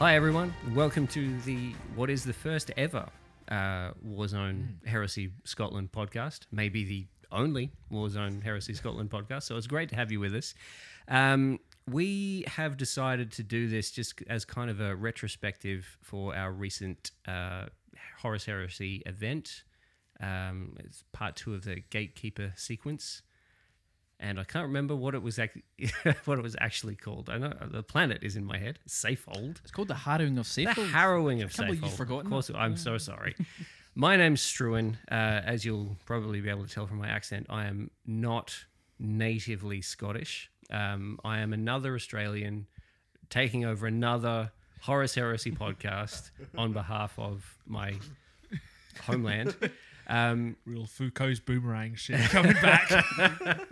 Hi, everyone. Welcome to the what is the first ever uh, Warzone Heresy Scotland podcast. Maybe the only Warzone Heresy Scotland podcast. So it's great to have you with us. Um, we have decided to do this just as kind of a retrospective for our recent uh, Horus Heresy event. Um, it's part two of the Gatekeeper sequence and I can't remember what it was actually what it was actually called. I know the planet is in my head. Safehold. It's called the Harrowing of Safehold. The harrowing of Safehold. you've forgotten Of course, that. I'm so sorry. my name's Struan. Uh, as you'll probably be able to tell from my accent, I am not natively Scottish. Um, I am another Australian taking over another Horus Heresy podcast on behalf of my homeland. Um, Real Foucault's boomerang shit coming back.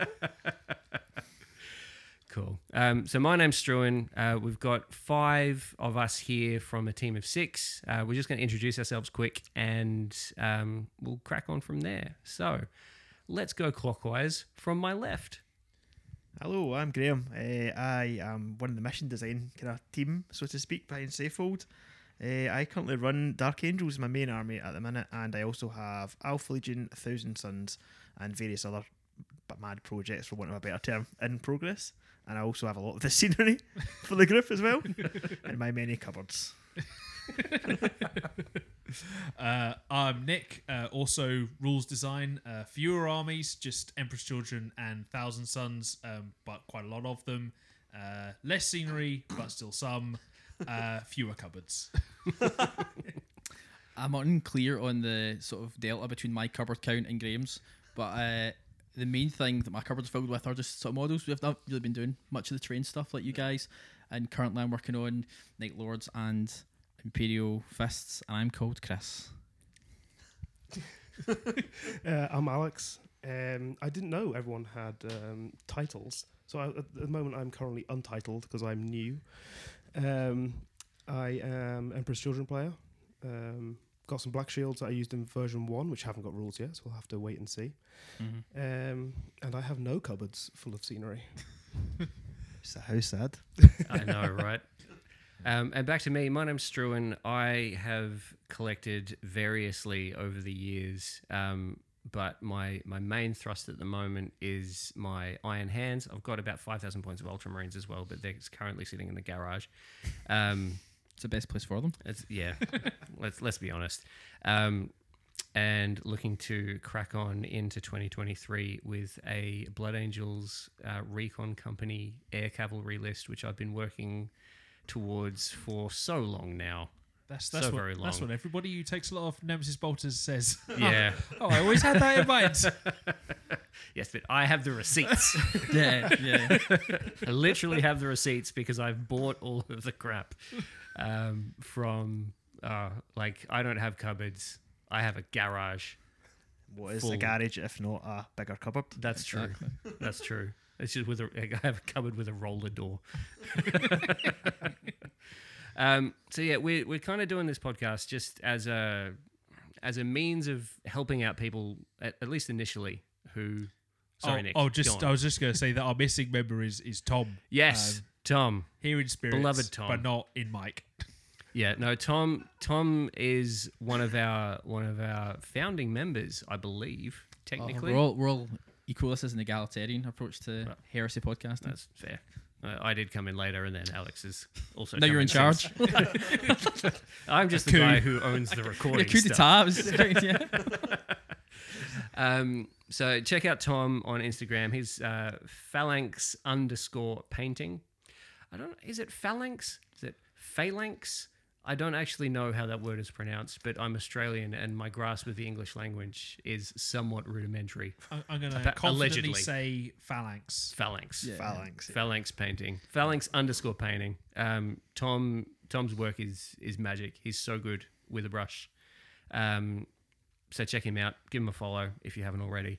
Cool. Um, so my name's Struan. Uh, we've got five of us here from a team of six. Uh, we're just going to introduce ourselves quick, and um, we'll crack on from there. So let's go clockwise from my left. Hello, I'm Graham. Uh, I am one of the mission design kind of team, so to speak, behind Safehold. Uh, I currently run Dark Angels, my main army at the minute, and I also have Alpha Legion, Thousand Sons, and various other mad projects, for want of a better term, in progress. And I also have a lot of the scenery for the group as well, in my many cupboards. Uh, I'm Nick, uh, also rules design. Uh, fewer armies, just Emperor's Children and Thousand Sons, um, but quite a lot of them. Uh, less scenery, but still some. Uh, fewer cupboards. I'm unclear on the sort of delta between my cupboard count and Graham's, but uh, the main thing that my cupboard's filled with are just sort of models. We've not really been doing much of the train stuff like you guys, and currently I'm working on Night Lords and Imperial Fists, and I'm called Chris. Uh, I'm Alex. Um, I didn't know everyone had um, titles, so I, at the moment I'm currently untitled because I'm new. Um, I am Emperor's Children player. Um, got some black shields that I used in version one, which haven't got rules yet, so we'll have to wait and see. Um, and I have no cupboards full of scenery. So how sad. I know, right? Um, and back to me. My name's Struan. I have collected variously over the years, um, but my my main thrust at the moment is my Iron Hands. I've got about five thousand points of Ultramarines as well, but they're currently sitting in the garage. Um, It's the best place for them. it's, yeah, let's let's be honest. Um, and looking to crack on into 2023 with a Blood Angels uh, Recon Company air cavalry list, which I've been working towards for so long now. That's that's So what very that's what everybody who takes a lot of Nemesis Bolters says. Yeah. oh, I always had that in mind. yes, but I have the receipts. yeah, yeah. I literally have the receipts because I've bought all of the crap um, from. Uh, like I don't have cupboards. I have a garage. What is Full. a garage if not a bigger cupboard? That's true. Exactly. That's true. It's just with a, I have a cupboard with a roller door. Um, so yeah, we're we're kind of doing this podcast just as a as a means of helping out people at, at least initially who. Sorry, oh, Nick. oh, just. I was just going to say that our missing member is is Tom. yes, um, Tom. here in spirit, Beloved Tom. but not in mic. Yeah, no, Tom. Tom is one of our one of our founding members, I believe. Technically, we're all we're all equal. This is an egalitarian approach to Right. heresy podcasting. that's fair. Uh, I did come in later, and then Alex is also. come you're in charge. I'm just the Coup. guy who owns the yeah, recording. coup stuff. d'etat. yeah. Um, so check out Tom on Instagram. He's uh, phalanx underscore painting. I don't. Is it phalanx? Is it phalanx? I don't actually know how that word is pronounced, but I'm Australian and my grasp of the English language is somewhat rudimentary. I'm, I'm going to confidently allegedly. say phalanx. Phalanx. Yeah. Phalanx. Phalanx painting. Phalanx underscore painting. Um, Tom Tom's work is is magic. He's so good with a brush. Um, so check him out. Give him a follow if you haven't already.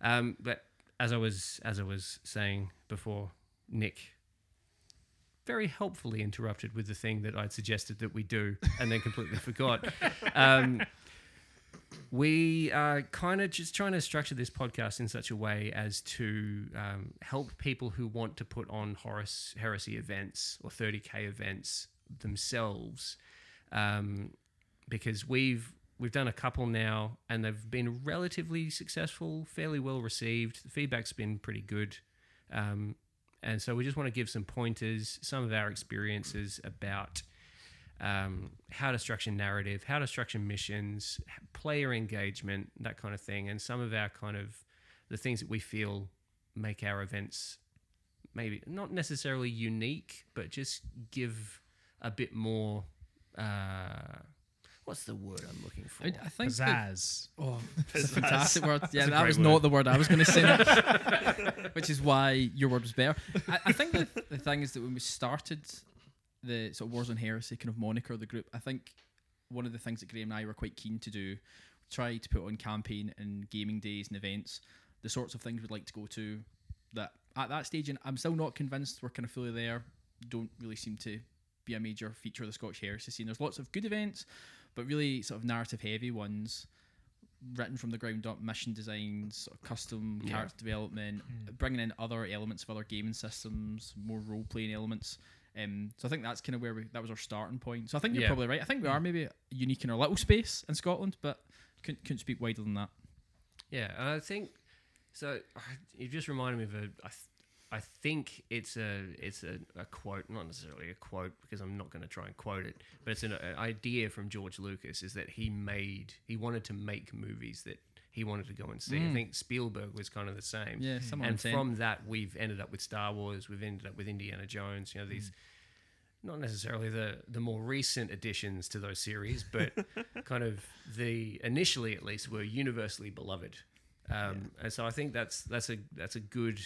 Um, but as I was as I was saying before, Nick very helpfully interrupted with the thing that I'd suggested that we do, and then completely forgot. Um, we are kind of just trying to structure this podcast in such a way as to um, help people who want to put on Horus heresy events or 30k events themselves, um, because we've we've done a couple now, and they've been relatively successful, fairly well received. The feedback's been pretty good, um, and so we just want to give some pointers, some of our experiences about um, how to structure narrative, how to structure missions, player engagement, that kind of thing, and some of our kind of the things that we feel make our events maybe not necessarily unique, but just give a bit more. Uh, what's the word I'm looking for? I, I think that- Pizzazz. Oh, it's a fantastic word. Yeah, that was word. not the word I was going to say, which is why your word was better. I, I think the, the thing is that when we started the sort of Warzone Heresy kind of moniker of the group, I think one of the things that Graham and I were quite keen to do, try to put on campaign and gaming days and events, the sorts of things we'd like to go to that at that stage, and I'm still not convinced we're kind of fully there, don't really seem to be a major feature of the Scottish Heresy scene. There's lots of good events, but really sort of narrative heavy ones written from the ground up, mission designs, sort of custom Yeah. character development, bringing in other elements of other gaming systems, more role playing elements. Um, so I think that's kind of where we that was our starting point. So I think you're Yeah. probably right. I think we are maybe unique in our little space in Scotland, but couldn't, couldn't speak wider than that. Yeah, and I think so. You just reminded me of a. I, th- I think it's a it's a, a quote, not necessarily a quote because I'm not going to try and quote it, but it's an, an idea from George Lucas is that he made he wanted to make movies that he wanted to go and see. I think Spielberg was kind of the same. Yeah, someone and saying. from that we've ended up with Star Wars. We've ended up with Indiana Jones. You know these. Not necessarily the, the more recent additions to those series, but kind of the initially at least were universally beloved. Um, And so I think that's that's a that's a good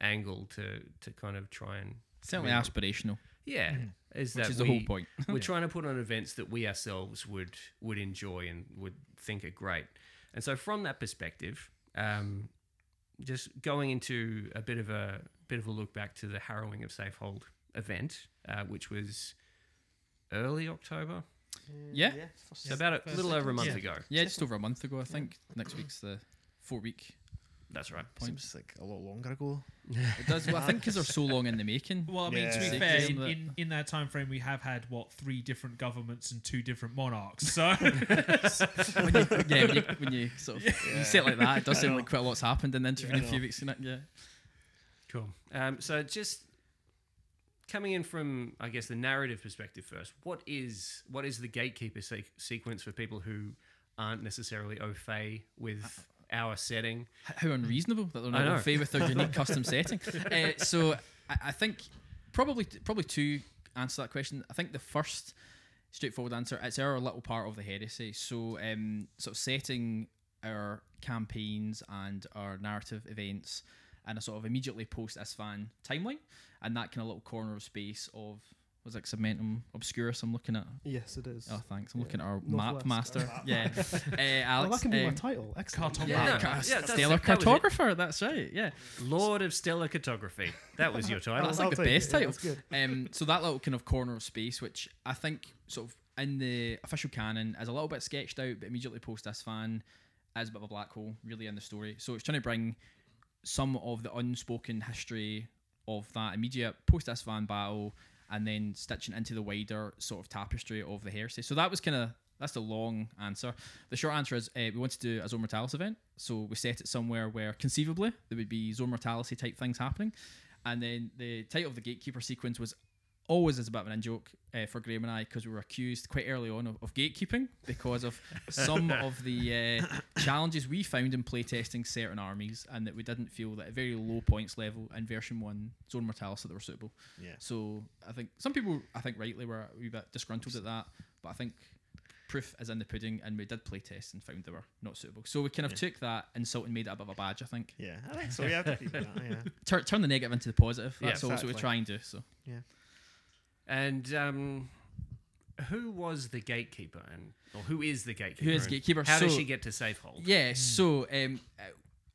angle to to kind of try and certainly Yeah. aspirational, yeah is which that is the whole point. we're trying to put on events that we ourselves would would enjoy and would think are great. And so from that perspective, um, just going into a bit of a bit of a look back to the harrowing of Safehold event, uh, which was early October, Yeah. so about a little over a month yeah. ago. Yeah, just over a month ago, I think. Next week's the four week. That's right. Seems like a lot longer ago. It does. Well, I think because they're so long in the making. Well, I mean, to Yeah. be fair, in, in, in that time frame, we have had what three different governments and two different monarchs. So when you, yeah, when you, when you sort of when you say it like that, it does sound like quite a lot's happened in the intervening in a few weeks. In it, yeah. Cool. Um, so just coming in from, I guess, the narrative perspective first. What is what is the gatekeeper se- sequence for people who aren't necessarily au fait with our setting? How unreasonable that they're not in favour okay with their unique custom setting. Uh, so I, I think probably probably to answer that question. I think the first straightforward answer it's our little part of the heresy. So um, sort of setting our campaigns and our narrative events in a sort of immediately post Isstvan timeline, and that kind of little corner of space of was like Segmentum Obscurus? I'm looking at. Yes, it is. Oh, thanks. I'm Yeah. looking at our map Northwest. master. yeah, uh, Alex. that can be my um, title. Excellent. Cartographer. yeah, Yeah, car- yeah, that's- stellar that cartographer. That's right. Yeah, Lord of Stellar Cartography. That was your title. that's I'll like the take it, best yeah, title. that's good. Um, so that little kind of corner of space, which I think sort of in the official canon is a little bit sketched out, but immediately post Isstvan is a bit of a black hole, really in the story. So it's trying to bring some of the unspoken history of that immediate post Isstvan battle, and then stitching into the wider sort of tapestry of the heresy. So that was kind of that's the long answer. The short answer is uh, we wanted to do a Zone event, so we set it somewhere where conceivably there would be Zone type things happening, and then the title of the Gatekeeper sequence was always as a bit of an in joke uh, for Graham and I because we were accused quite early on of, of gatekeeping because of some of the uh, challenges we found in playtesting certain armies and that we didn't feel that at very low points level in version 1 Zone Mortalis that they were suitable. Yeah. So I think some people, I think rightly, were a wee bit disgruntled at that, but I think proof is in the pudding and we did playtest and found they were not suitable. So we kind of took that insult and made it a bit of a badge, I think. Yeah, I think so. Yeah, that, yeah. Tur- turn the negative into the positive. Yeah, That's also what we exactly. try and do. So And um, who was the gatekeeper, and or who is the gatekeeper? Who is gatekeeper? How does she get to Safehold? Yeah, so um, uh,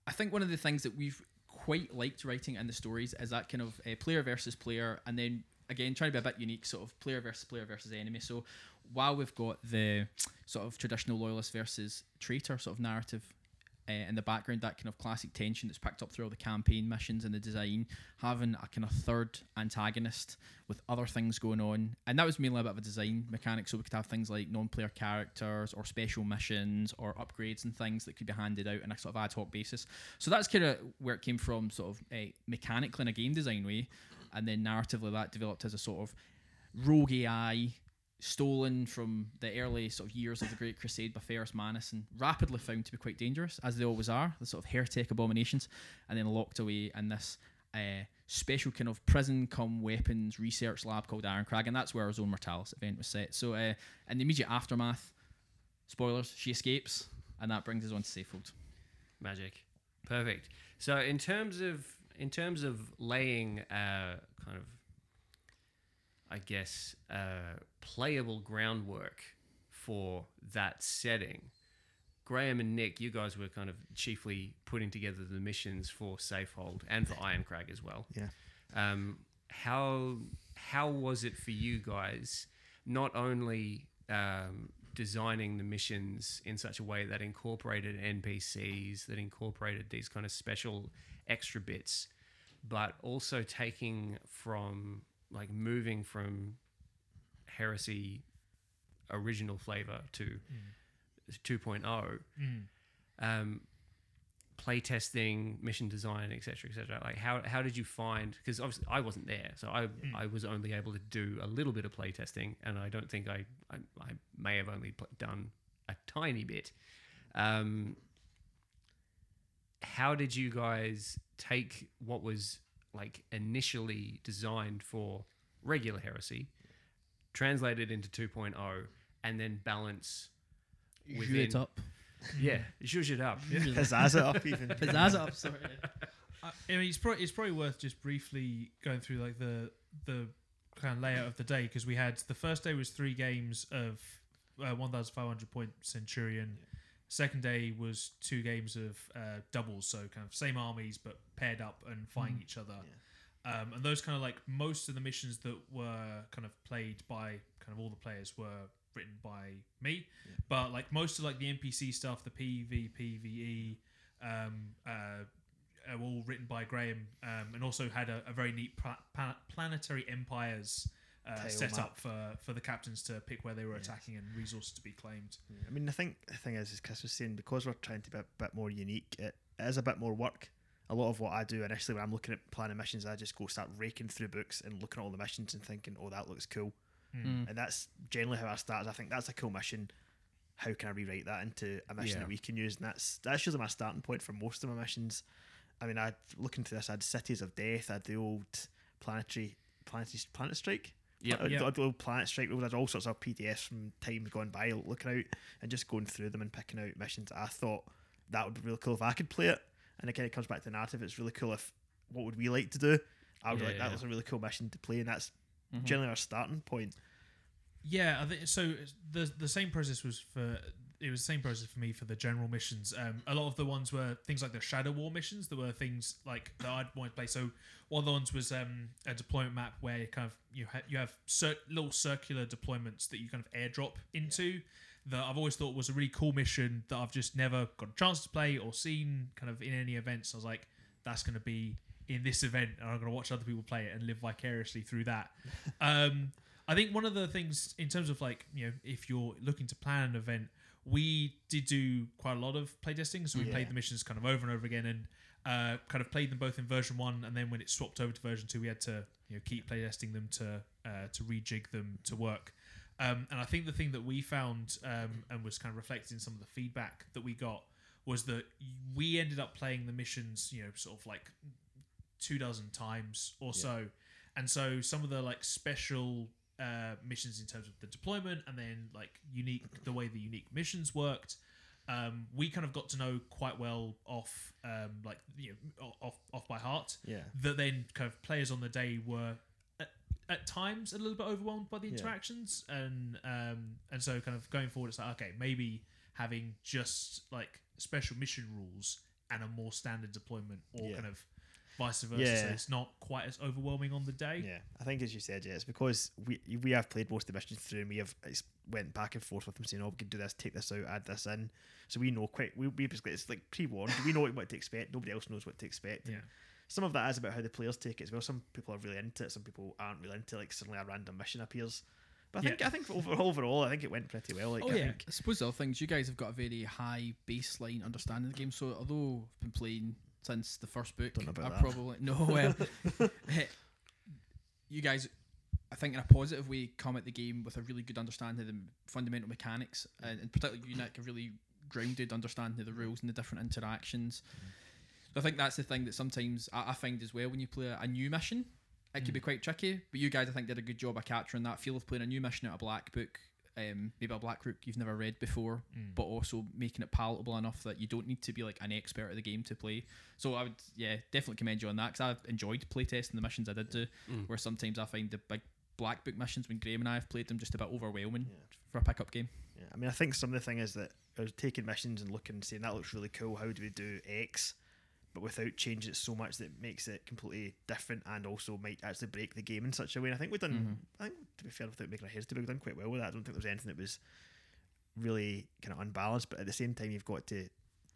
I think one of the things that we've quite liked writing in the stories is that kind of uh, player versus player, and then again trying to be a bit unique, sort of player versus player versus enemy. So while we've got the sort of traditional loyalist versus traitor sort of narrative uh, in the background, that kind of classic tension that's picked up through all the campaign missions and the design, having a kind of third antagonist with other things going on. And that was mainly a bit of a design mechanic, so we could have things like non player characters or special missions or upgrades and things that could be handed out on a sort of ad hoc basis. So that's kind of where it came from, sort of uh, mechanically in a game design way. And then narratively, that developed as a sort of rogue AI stolen from the early sort of years of the Great Crusade by Ferrus Manus and rapidly found to be quite dangerous, as they always are, the sort of heretic abominations, and then locked away in this uh, special kind of prison come weapons research lab called Ironcrag, and that's where our Zone Mortalis event was set. So, uh, in the immediate aftermath, spoilers, she escapes, and that brings us on to Safehold. Magic, perfect. So in terms of in terms of laying uh, kind of, I guess, uh, playable groundwork for that setting. Graham and Nick, you guys were kind of chiefly putting together the missions for Safehold and for Iron Ironcrag as well. Yeah. Um, how how was it for you guys? Not only um, designing the missions in such a way that incorporated NPCs, that incorporated these kind of special extra bits, but also taking from like moving from heresy original flavor to 2.0 Mm. um, playtesting mission design etc etc like how, how did you find because obviously i wasn't there so I, I was only able to do a little bit of playtesting and i don't think i i, I may have only pl- done a tiny bit. Um, how did you guys take what was like initially designed for regular heresy translate it into 2.0 and then balance Zhuzh within it up. yeah zhuzh it up Pizzazz it up even. Pizzazz it up, sorry. I I mean, it's probably it's probably worth just briefly going through like the the kind of layout of the day because we had the first day was three games of uh, 1,500 point Centurion. Second day was two games of uh, doubles, so kind of same armies but paired up and fighting each other. Um, and those kind of like most of the missions that were kind of played by kind of all the players were written by me, but like most of like the NPC stuff, the PV, PVE, um, uh, are all written by Graham, um, and also had a, a very neat pla- planetary empires uh, set map. up for, for the captains to pick where they were attacking and resources to be claimed. I mean, I think the thing is, as Chris was saying, because we're trying to be a bit more unique, it, it is a bit more work. A lot of what I do initially when I'm looking at planning missions, I just go start raking through books and looking at all the missions and thinking, oh, that looks cool. Mm. And that's generally how I start. I think that's a cool mission. How can I rewrite that into a mission Yeah. that we can use? And that's that's usually my starting point for most of my missions. I mean, I looking through this, I had Cities of Death, I had the old planetary planetary planet strike. Yep. Pla- Yep. the old planet strike. I had all sorts of PDFs from times gone by, looking out and just going through them and picking out missions. I thought that would be really cool if I could play it. And again, it kind of comes back to narrative. It's really cool if what would we like to do? I would Yeah, like yeah. that was a really cool mission to play, and that's Mhm. generally our starting point. Yeah, so. The the same process was for it was the same process for me for the general missions. Um, a lot of the ones were things like the Shadow War missions. There were things like that I'd want to play. So one of the ones was um, a deployment map where you kind of you ha- you have cir- little circular deployments that you kind of airdrop into. That I've always thought was a really cool mission that I've just never got a chance to play or seen kind of in any events. I was like, that's going to be in this event, and I'm going to watch other people play it and live vicariously through that. um, I think one of the things in terms of like you know if you're looking to plan an event, we did do quite a lot of playtesting. So we Yeah. played the missions kind of over and over again and uh, kind of played them both in version one, and then when it swapped over to version two, we had to you know keep playtesting them to uh, to rejig them to work. Um, and I think the thing that we found um, and was kind of reflected in some of the feedback that we got was that we ended up playing the missions, you know, sort of like two dozen times or so. And so some of the like special uh, missions in terms of the deployment and then like unique the way the unique missions worked. Um, we kind of got to know quite well off, um, like you know, off off by heart. Yeah. That then kind of players on the day were at, at times a little bit overwhelmed by the Yeah. interactions, and um, and so kind of going forward, it's like okay, maybe having just like special mission rules and a more standard deployment, or Yeah. kind of vice versa. So it's not quite as overwhelming on the day. Yeah, I think as you said, yeah, it's because we we have played most of the missions through, and we have it's went back and forth with them saying, "Oh, we can do this, take this out, add this in." So we know quite. We, we basically it's like pre-warned. we know what to expect. Nobody else knows what to expect. And Yeah. Some of that is about how the players take it as well. Some people are really into it. Some people aren't really into. it, Like suddenly a random mission appears. But I think Yeah. I think overall, overall, I think it went pretty well. Like, Oh I yeah, think- I suppose the other things you guys have got a very high baseline understanding of the game. So although I've been playing since the first book, Don't know about I that. probably no. Eh, you guys, I think in a positive way, come at the game with a really good understanding of the fundamental mechanics, and, and particularly you, Nick, a really grounded understanding of the rules and the different interactions. So I think that's the thing that sometimes I, I find as well when you play a, a new mission, it can be quite tricky. But you guys, I think, did a good job of capturing that feel of playing a new mission out of black book, um, maybe a black book you've never read before, but also making it palatable enough that you don't need to be like an expert at the game to play. So I would, yeah, definitely commend you on that because I've enjoyed playtesting the missions I did do. Where sometimes I find the big black book missions when Graham and I have played them just about overwhelming for a pickup game. Yeah, I mean, I think some of the thing is that I was taking missions and looking and saying that looks really cool. How do we do X? But without changing it so much that it makes it completely different and also might actually break the game in such a way. And I think we've done. Mm-hmm. I think to be fair, without making our heads too big, we've done quite well with that. I don't think there was anything that was really kind of unbalanced. But at the same time, you've got to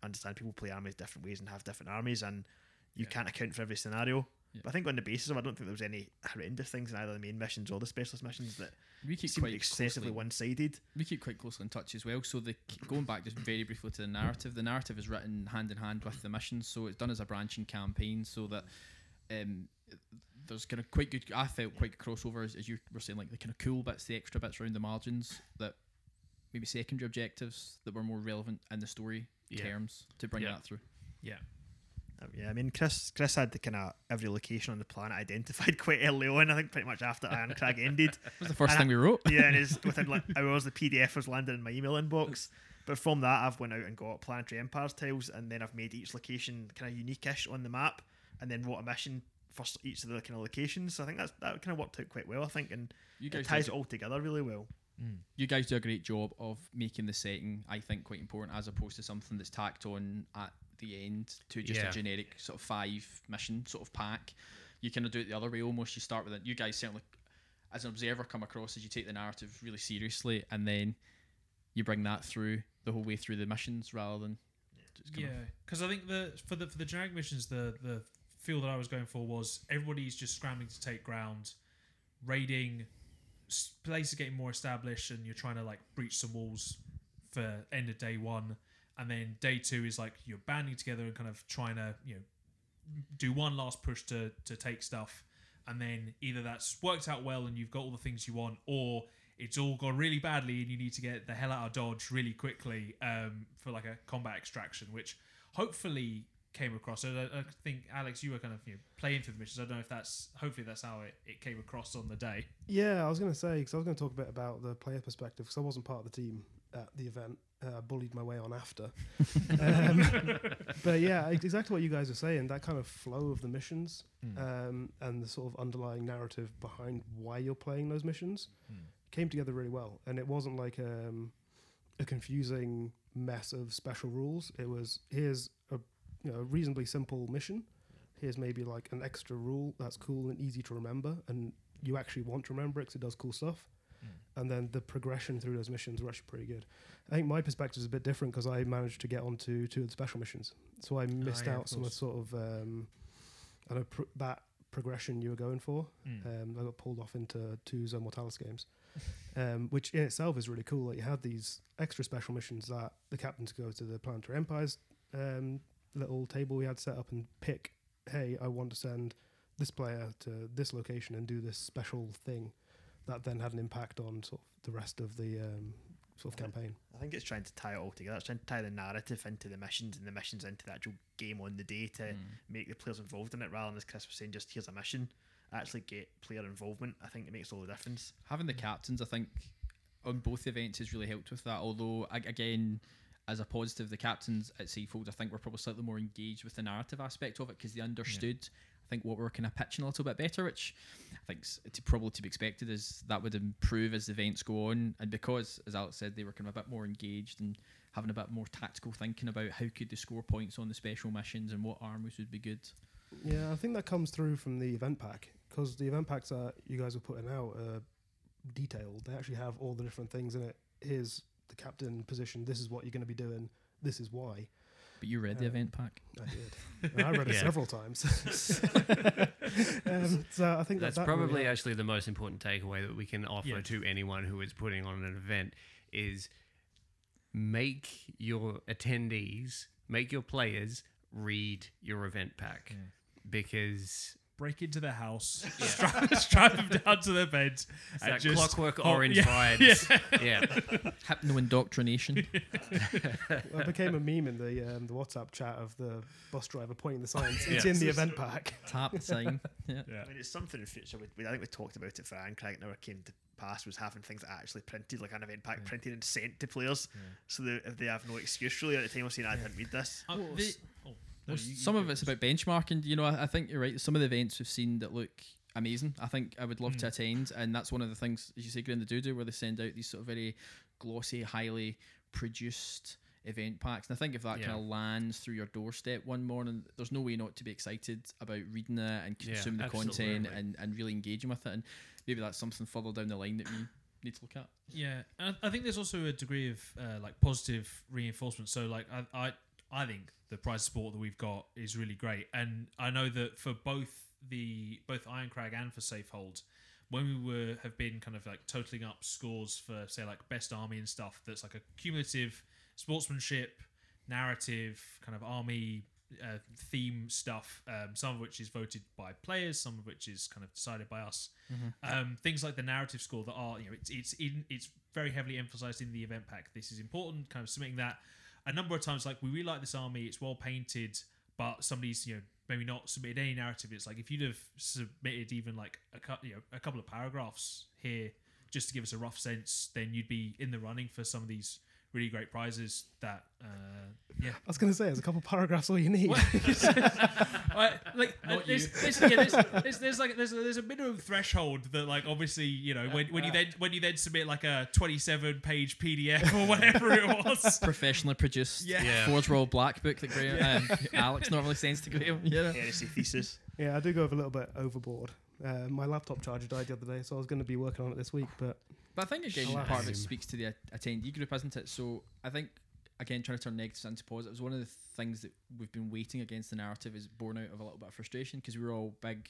understand people play armies different ways and have different armies, and you can't account for every scenario. Yeah. But I think on the basis of, I don't think there was any horrendous things in either the main missions or the specialist missions that We keep seemed quite excessively one-sided. we keep quite closely in touch as well. So the going back just very briefly to the narrative, the narrative is written hand in hand with the missions, so it's done as a branching campaign, so that um, there's kind of quite good. I felt quite crossover as, as you were saying, like the kind of cool bits, the extra bits around the margins that maybe secondary objectives that were more relevant in the story Yeah. terms to bring Yeah. that through. Yeah. Um, yeah, I mean, Chris Chris had the kind of every location on the planet identified quite early on. I think pretty much after Iron Crag ended. That was the first And thing we wrote. yeah, and it's within like hours the PDF was landing in my email inbox. But from that, I've went out and got planetary empires tiles, and then I've made each location kind of unique-ish on the map, and then wrote a mission for each of the kind of locations. So I think that's that kind of worked out quite well. I think, and You it guys ties it all together really well. you guys do a great job of making the setting, I think, quite important as opposed to something that's tacked on at the end to just Yeah. a generic sort of five mission sort of pack. You kind of do it the other way almost. You start with it. You guys certainly, as an observer, come across as you take the narrative really seriously and then you bring that through the whole way through the missions rather than. Yeah, because I think the for the for the generic missions, the the feel that I was going for was everybody's just scrambling to take ground, raiding, places getting more established, and you're trying to like breach some walls for end of day one, and then day two is like you're banding together and kind of trying to you know do one last push to to take stuff, and then either that's worked out well and you've got all the things you want, or it's all gone really badly and you need to get the hell out of Dodge really quickly um, for like a combat extraction, which hopefully came across. I, I think Alex, you were kind of you know, playing through the missions. I don't know if that's hopefully that's how it, it came across on the day. Yeah, I was going to say because I was going to talk a bit about the player perspective because I wasn't part of the team at the event. Uh, I bullied my way on after. um, but yeah, exactly what you guys are saying. That kind of flow of the missions um, and the sort of underlying narrative behind why you're playing those missions came together really well. And it wasn't like um, a confusing mess of special rules. It was here's a you know reasonably simple mission. Here's maybe like an extra rule that's cool and easy to remember, and you actually want to remember it because it does cool stuff. And then the progression through those missions were actually pretty good. I think my perspective is a bit different because I managed to get onto two of the special missions, so I missed yeah, of out some of sort of um, I know pr- that progression you were going for. Mm. Um, I got pulled off into two Zone Mortalis games, um, which in itself is really cool. Like you had these extra special missions that the captains go to the Planetary Empires um, little table we had set up and pick, hey, I want to send this player to this location and do this special thing that then had an impact on sort of the rest of the um, sort of campaign. I think it's trying to tie it all together. It's trying to tie the narrative into the missions and the missions into the actual game on the day to Mm. make the players involved in it rather than, as Chris was saying, just here's a mission. Actually get player involvement. I think it makes all the difference. having the captains, I think, on both events has really helped with that. Although, again, as a positive, the captains at Safehold, I think, were probably slightly more engaged with the narrative aspect of it because they understood. I think what we're kind of pitching a little bit better, which I think to probably to be expected is that would improve as the events go on, and because, as Alex said, they were kind of a bit more engaged and having a bit more tactical thinking about how could they score points on the special missions and what armies would be good. Yeah, I think that comes through from the event pack because the event packs that you guys are putting out are detailed. They actually have all the different things in it. Here's the captain position. This is what you're going to be doing. This is why. But you read the Um, event pack. I did. I read it Yeah. several times. um, so I think That's that, that probably really actually the most important takeaway that we can offer Yeah. to anyone who is putting on an event is make your attendees, make your players read your event pack Yeah. because Break into their house, strap, strap them down to their beds. it's and that just clockwork oh, orange yeah, vibes. Yeah. Hypno indoctrination. Well, it became a meme in the um, the WhatsApp chat of the bus driver pointing the signs. It's Yeah. in the event pack. Tap the sign. Yeah. Yeah. I mean, it's something in future. We, we, I think we talked about it for Craig never came to pass was having things actually printed, like an event pack printed and sent to players. So that if they have no excuse really at the time of saying I didn't read this. Uh, Well, the- oh, you- some of it's about benchmarking. You know, I, I think you're right. Some of the events we've seen that look amazing. I think I would love to attend, and that's one of the things, as you say, Graham, the do do, where they send out these sort of very glossy, highly produced event packs. And I think if that Yeah. kind of lands through your doorstep one morning, there's no way not to be excited about reading it and Yeah, consuming the content and, and really engaging with it. And maybe that's something further down the line that we need to look at. Yeah, and I I think there's also a degree of uh, like positive reinforcement. So like I, I I think the prize support that we've got is really great, and I know that for both the both Iron Crag and for Safehold, when we were have been kind of like totaling up scores for say like best army and stuff, that's like a cumulative sportsmanship, narrative, kind of army uh, theme stuff. Um, some of which is voted by players, some of which is kind of decided by us. Um, things like the narrative score that are you know it's it's in it's very heavily emphasized in the event pack. This is important. Kind of submitting that a number of times. Like we really like this army. It's well painted, but somebody's you know maybe not submitted any narrative. It's like if you'd have submitted even like a cou- you know a couple of paragraphs here just to give us a rough sense, then you'd be in the running for some of these really great prizes. That uh, yeah. I was going to say, there's a couple paragraphs all you need. Like uh, there's, there's, yeah, there's, there's, there's like there's a, there's a minimum threshold that like obviously you know when, when you then when you then submit like a 27 page PDF or whatever it was. Professionally produced Yeah. Yeah. Forge World Black Book that Graham, um, Alex normally sends to Graham. Yeah. Heresy thesis. Yeah, I do go a little bit overboard. Uh, my laptop charger died the other day, so I was going to be working on it this week. But But I think again, Alas. part of it speaks to the attendee group, isn't it? So I think again, trying to turn negatives into positives. One of the things that we've been waiting against the narrative is born out of a little bit of frustration because we were all big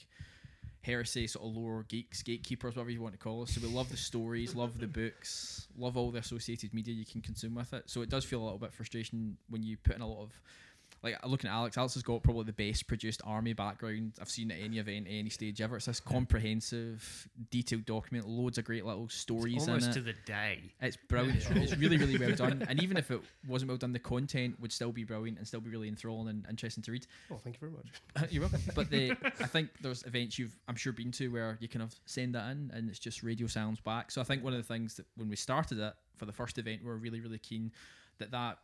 heresy sort of lore geeks, gatekeepers, whatever you want to call us. So we love the stories, love the books, love all the associated media you can consume with it. So it does feel a little bit frustration when you put in a lot of like looking at Alex, Alex has got probably the best produced army background I've seen at any event, any stage ever. It's this comprehensive, detailed document, loads of great little stories in Almost it. to the day. It's brilliant. It's really, really well done. And even if it wasn't well done, the content would still be brilliant and still be really enthralling and interesting to read. oh, thank you very much. Uh, you're welcome. But the I think there's events you've I'm sure been to where you kind of send that in and it's just radio sounds back. So I think one of the things that when we started it for the first event, we were really, really keen that that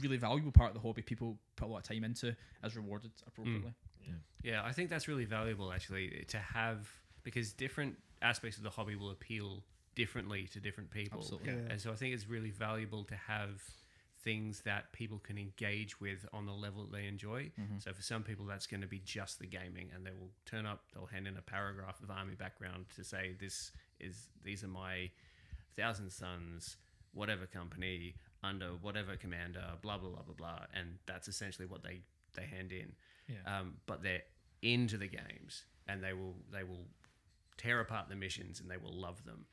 really valuable part of the hobby people put a lot of time into is rewarded appropriately. Mm. Yeah, I think that's really valuable actually to have because different aspects of the hobby will appeal differently to different people. Absolutely. Yeah. And so I think it's really valuable to have things that people can engage with on the level that they enjoy. Mm-hmm. So for some people that's going to be just the gaming and they will turn up, they'll hand in a paragraph of army background to say this is these are my thousand sons, whatever company, under whatever commander, blah blah blah blah blah. And that's essentially what they, they hand in Yeah. um, but they're into the games and they will they will tear apart the missions and they will love them.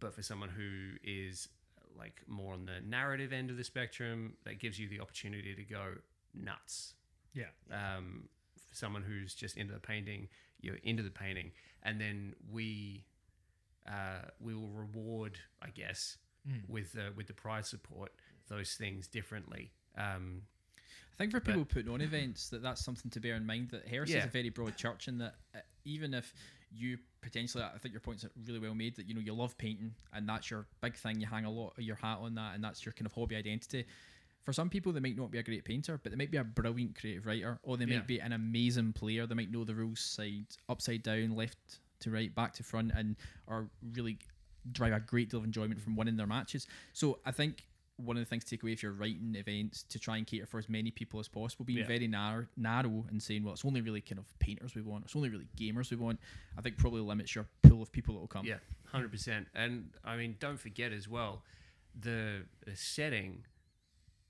But for someone who is like more on the narrative end of the spectrum, that gives you the opportunity to go nuts. Yeah. Um, for someone who's just into the painting, you're into the painting, and then we uh, we will reward, I guess, with uh, with the prize support those things differently. Um, I think for people putting on events, that that's something to bear in mind. That heresy is a very broad church, and that uh, even if you potentially, I think your points are really well made. That you know you love painting, and that's your big thing. You hang a lot of your hat on that, and that's your kind of hobby identity. For some people, they might not be a great painter, but they might be a brilliant creative writer, or they Yeah. might be an amazing player. They might know the rules side upside down, left to right, back to front, and are really drive a great deal of enjoyment from winning their matches. So I think one of the things to take away if you're writing events to try and cater for as many people as possible, being Yeah. very narrow, narrow and saying, well, it's only really kind of painters we want, it's only really gamers we want. I think probably limits your pool of people that will come. Yeah, hundred percent. And I mean, don't forget as well, the, the setting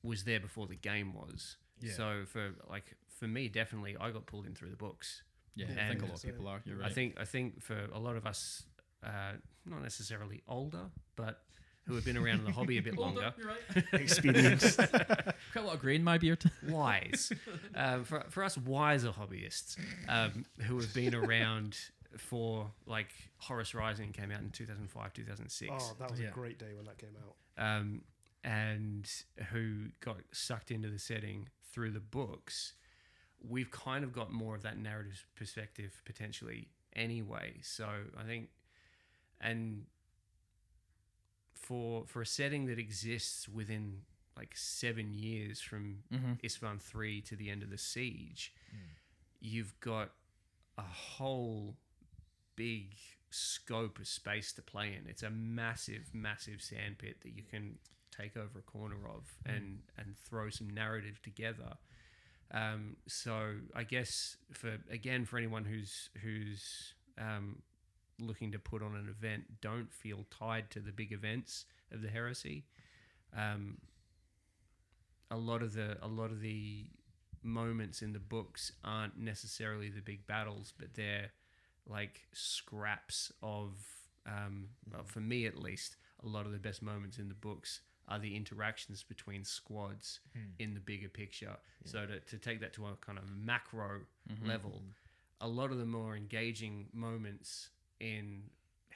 was there before the game was. Yeah. So for like for me, definitely, I got pulled in through the books. Yeah, I think a lot of people are. You're right. I think I think for a lot of us, uh, not necessarily older, but who have been around in the hobby a bit longer, You're right. Experience. Quite a lot of green, in my beard. wise. um, for, for us wiser hobbyists um, who have been around for like Horus Rising came out in 2005, 2006. Oh, that was Yeah. a great day when that came out. um, and who got sucked into the setting through the books, we've kind of got more of that narrative perspective potentially anyway. So I think, and for for a setting that exists within like seven years from Mhm. Isstvan three to the end of the siege, you've got a whole big scope of space to play in. It's a massive, massive sandpit that you can take over a corner of and and throw some narrative together. Um, so I guess for again for anyone who's who's um, looking to put on an event, don't feel tied to the big events of the heresy. Um, a lot of the a lot of the moments in the books aren't necessarily the big battles, but they're like scraps of, um, well, for me at least, a lot of the best moments in the books are the interactions between squads in the bigger picture. So to, to take that to a kind of macro level, a lot of the more engaging moments in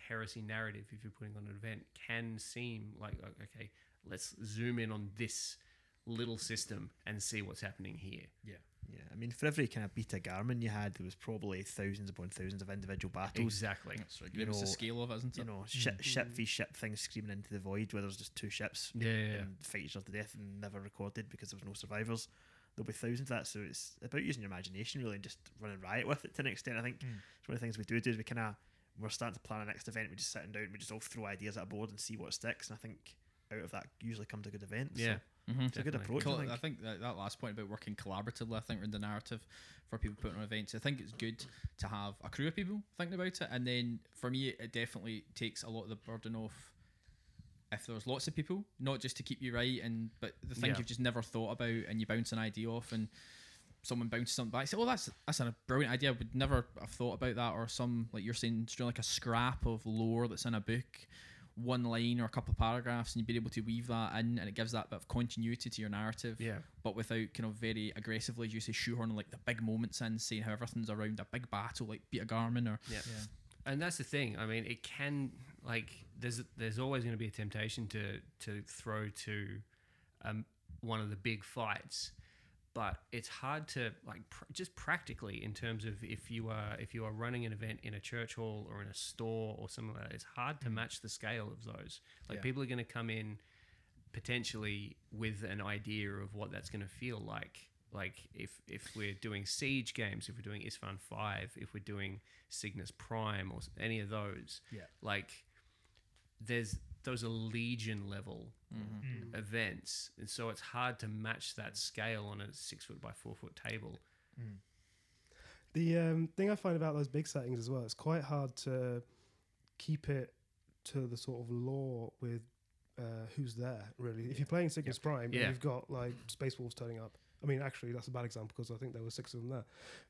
heresy narrative, if you're putting on an event, can seem like o- okay, let's zoom in on this little system and see what's happening here. Yeah. Yeah, I mean, for every kind of Beta Garmon you had, there was probably thousands upon thousands of individual battles. Exactly. That's right. You It's the know, scale of it, isn't it? You know, ship, mm-hmm. ship v ship things screaming into the void where there's just two ships Yeah, yeah, yeah. and fight each other to death and never recorded because there was no survivors. There'll be thousands of that, so it's about using your imagination really and just running riot with it to an extent. I think mm. it's one of the things we do do is we kind of we're starting to plan our next event. We're just sitting down, we just all throw ideas at a board and see what sticks. And I think out of that usually comes a good event. so Yeah. Mhm. it's a good approach. Cool. I think. I think that, that last point about working collaboratively, I think, in the narrative for people putting on events, I think it's good to have a crew of people thinking about it. And then for me, it definitely takes a lot of the burden off if there's lots of people, not just to keep you right, and but the thing Yeah. you've just never thought about, and you bounce an idea off, and someone bounces something back. I say, "Oh, that's that's a brilliant idea. I would never have thought about that." Or some like you're saying, just like a scrap of lore that's in a book, one line or a couple of paragraphs, and you'd be able to weave that in, and it gives that bit of continuity to your narrative. Yeah. But without kind of very aggressively, as you say, shoehorning like the big moments in, saying how everything's around a big battle like Beta Garmon or Yeah. And that's the thing. I mean, it can like there's there's always going to be a temptation to to throw to um, one of the big fights, but it's hard to like pr- just practically in terms of if you are if you are running an event in a church hall or in a store or something like that. It's hard to mm. match the scale of those. Like Yeah. people are going to come in potentially with an idea of what that's going to feel like. Like if if we're doing siege games, if we're doing Isstvan Five, if we're doing Cygnus Prime or any of those, Yeah. like there's those are legion level events, and so it's hard to match that scale on a six foot by four foot table. The um, thing I find about those big settings as well, it's quite hard to keep it to the sort of law with uh, who's there. Really, if you're playing Cygnus Prime Yeah. and you've got like Space Wolves turning up. I mean, actually, that's a bad example because I think there were six of them there.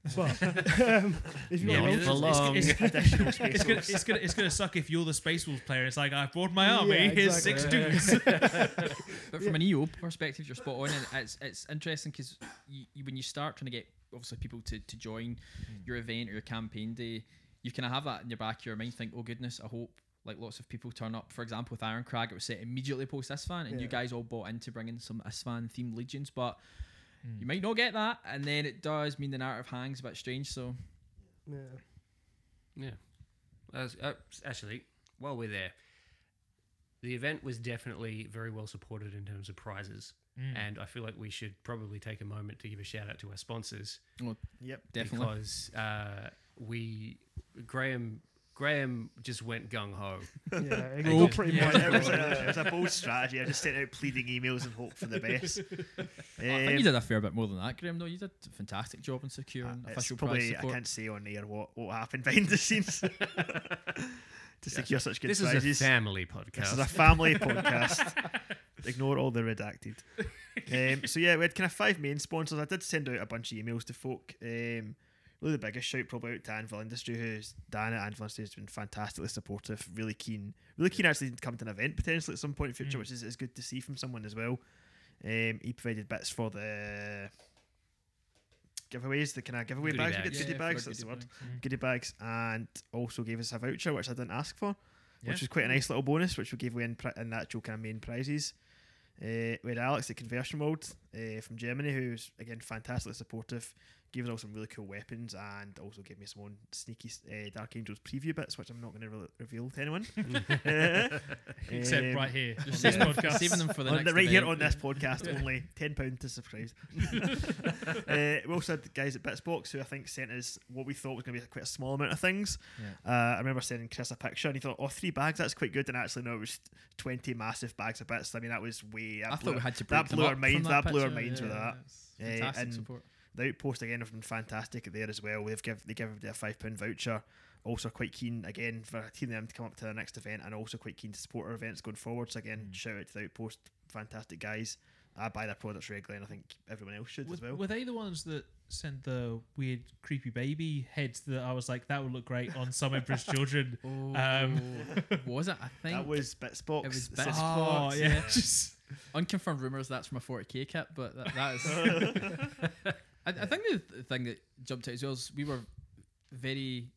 But um, if you've got Yeah, loads long. It's, Additional space it's gonna, it's gonna, it's gonna suck if you're the Space Wolves player. It's like I've brought my army. Yeah, Here's six exactly. dudes. But from an EO perspective, you're spot on, and it's it's interesting because you, you, when you start trying to get obviously people to, to join your event or your campaign day, you kind of have that in your back of your mind. Think, oh goodness, I hope like lots of people turn up. For example, with Iron Crag, it was set immediately post Isstvan, and you guys all bought into bringing some Isstvan themed legions, but. You might not get that, and then it does mean the narrative hangs a bit strange. So yeah. Yeah. As- uh, actually, while we're there, the event was definitely very well supported in terms of prizes. And I feel like we should probably take a moment to give a shout out to our sponsors Yep. definitely, because uh, we, Graham Graham just went gung ho. Yeah, it got pretty yeah. much. it, was a, it was a bold strategy. I just sent out pleading emails and hope for the best. I think Um, you did a fair bit more than that, Graham. Though you did a fantastic job in securing Uh, it's official prize probably I can't say on air what, what happened behind the scenes to secure such good This is a family podcast. this podcast. is a family podcast. Ignore all the redacted. Um, so yeah, we had kind of five main sponsors. I did send out a bunch of emails to folk. Um, really, the biggest shout probably out to Anvil Industry, who's Dan at Anvil Industry has been fantastically supportive, really keen, really keen actually to come to an event potentially at some point in the future, Mm. which is, is good to see from someone as well. Um, he provided bits for the giveaways, the kind of giveaway Goodie bags, bags. get goodie Yeah, bags, that's the goodie word, bags. goodie bags, and also gave us a voucher which I didn't ask for Yeah. which was quite a nice little bonus, which we gave away in, pri- in the actual kind of main prizes. Uh, we had Alex at Conversion World uh, from Germany, who's again fantastically supportive, gave us all some really cool weapons, and also gave me some own sneaky uh, Dark Angels preview bits, which I'm not going to re- reveal to anyone. Except Um, right here on Just this saving, podcast. saving them for the on next the, right here on this podcast, only ten pound to subscribe. uh, we also had the guys at Bitsbox who I think sent us what we thought was going to be quite a small amount of things. Yeah. Uh, I remember sending Chris a picture, and he thought, "Oh, three bags, that's quite good." And actually, no, it was twenty massive bags of bits. I mean, that was way. That I blew thought we our- had to break that blew our minds- from that blew our picture. minds with Yeah, that. it's Uh, Fantastic and support. The outpost again have been fantastic there as well. They've give they give everybody a five pound voucher. Also quite keen again for a team them to come up to the next event, and also quite keen to support our events going forward. So again, Mm. shout out to the outpost, fantastic guys. I buy their products regularly, and I think everyone else should Were, as well. were they the ones that sent the weird, creepy baby heads that I was like, that would look great on some Emperor's Children? Um, was it? I think that was Bitsbox. It was It Bitsbox. Oh, yeah. yeah. Just, unconfirmed rumors that's from a 40k kit, but that, that is. I, I think the th- thing that jumped out as well is we were very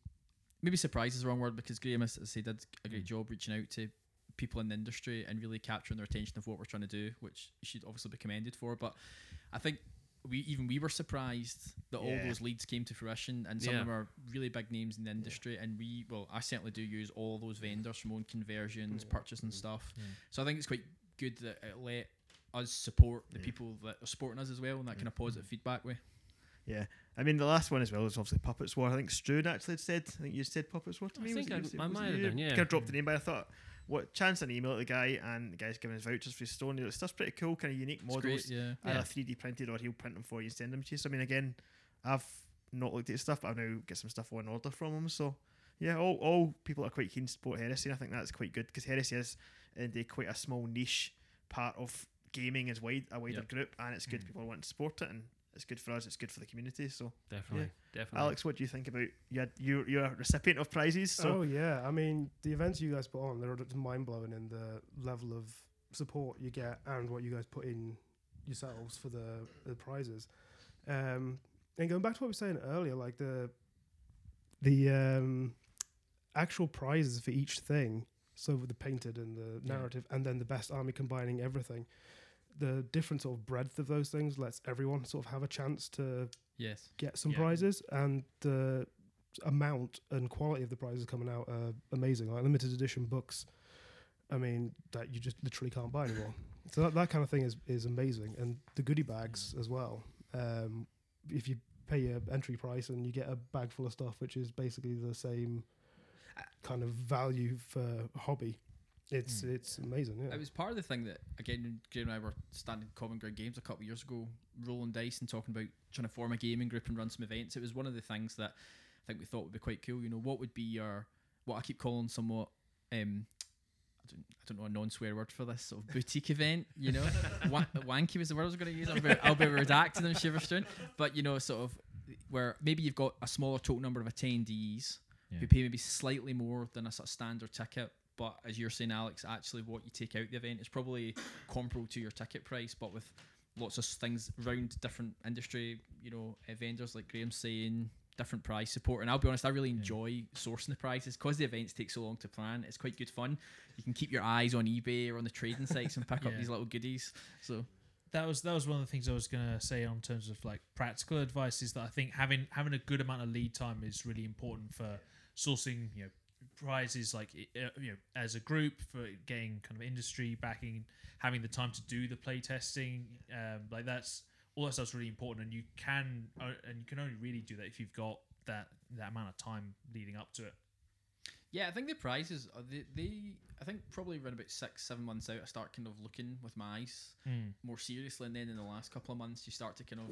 maybe surprised is the wrong word because Graham, as I say, did a great mm. job reaching out to people in the industry and really capturing their attention of what we're trying to do, which you should obviously be commended for. But I think we even we were surprised that all those leads came to fruition, and some Yeah. of them are really big names in the industry. And we, well, I certainly do use all those vendors from own conversions, mm. purchase purchasing mm. stuff. Yeah. So I think it's quite good that it let us support the people that are supporting us as well in that kind of positive feedback way. Yeah, I mean the last one as well is obviously Puppets War. I think Struan actually said. I think you said Puppets War to I me. think I- was it- I might have done, yeah. Kind of dropped the name, but I thought, what chance an email to the guy and the guy's giving us vouchers for his stone. It's stuff's pretty cool, kind of unique It's models. great, yeah. either Yeah. 3D printed or he'll print them for you and send them to you. So I mean, again, I've not looked at his stuff, but I've now get some stuff on order from him. So yeah, all, all people are quite keen to support Heresy. And I think that's quite good because Heresy is indeed quite a small niche part of gaming as wide a wider Yep. group, and it's good Mm. people want to support it, and it's good for us. It's good for the community. So Definitely, definitely. Alex, what do you think about you? Had, you you're a recipient of prizes, so oh yeah, I mean the events you guys put on, they're just mind blowing in the level of support you get and what you guys put in yourselves for the, the prizes. Um, and going back to what we were saying earlier, like the the um, actual prizes for each thing, so with the painted and the Yeah. narrative, and then the best army combining everything. The different sort of breadth of those things lets everyone sort of have a chance to Yes. get some Yeah. prizes, and the amount and quality of the prizes coming out are amazing. Like limited edition books, I mean, that you just literally can't buy anymore. So that, that kind of thing is, is amazing, and the goodie bags as well. Um, if you pay your entry price and you get a bag full of stuff, which is basically the same kind of value for hobby, it's Mm. it's amazing. Yeah. It was part of the thing that again when Graham and I were standing at Common Ground Games a couple of years ago, rolling dice and talking about trying to form a gaming group and run some events. It was one of the things that I think we thought would be quite cool. You know, what would be your what I keep calling somewhat um I don't, I don't know a non-swear word for this sort of boutique event. You know, Wa- wanky was the word I was going to use. I'll be, I'll be redacting them, Shiverstone. But you know, sort of where maybe you've got a smaller total number of attendees Yeah. who pay maybe slightly more than a sort of standard ticket. But as you're saying, Alex, actually what you take out the event is probably comparable to your ticket price, but with lots of things around different industry, you know, vendors like Graham's saying, different price support. And I'll be honest, I really enjoy sourcing the prizes because the events take so long to plan. It's quite good fun. You can keep your eyes on eBay or on the trading sites and pick up these little goodies. So that was that was one of the things I was gonna say on terms of like practical advice is that I think having having a good amount of lead time is really important for sourcing you know prizes like uh, you know as a group for getting kind of industry backing having the time to do the play testing um, like that's all that stuff's really important and you can uh, and you can only really do that if you've got that that amount of time leading up to it Yeah, I think the prizes are they, they I think probably around about six, seven months out I start kind of looking with my eyes Mm. more seriously and then in the last couple of months you start to kind of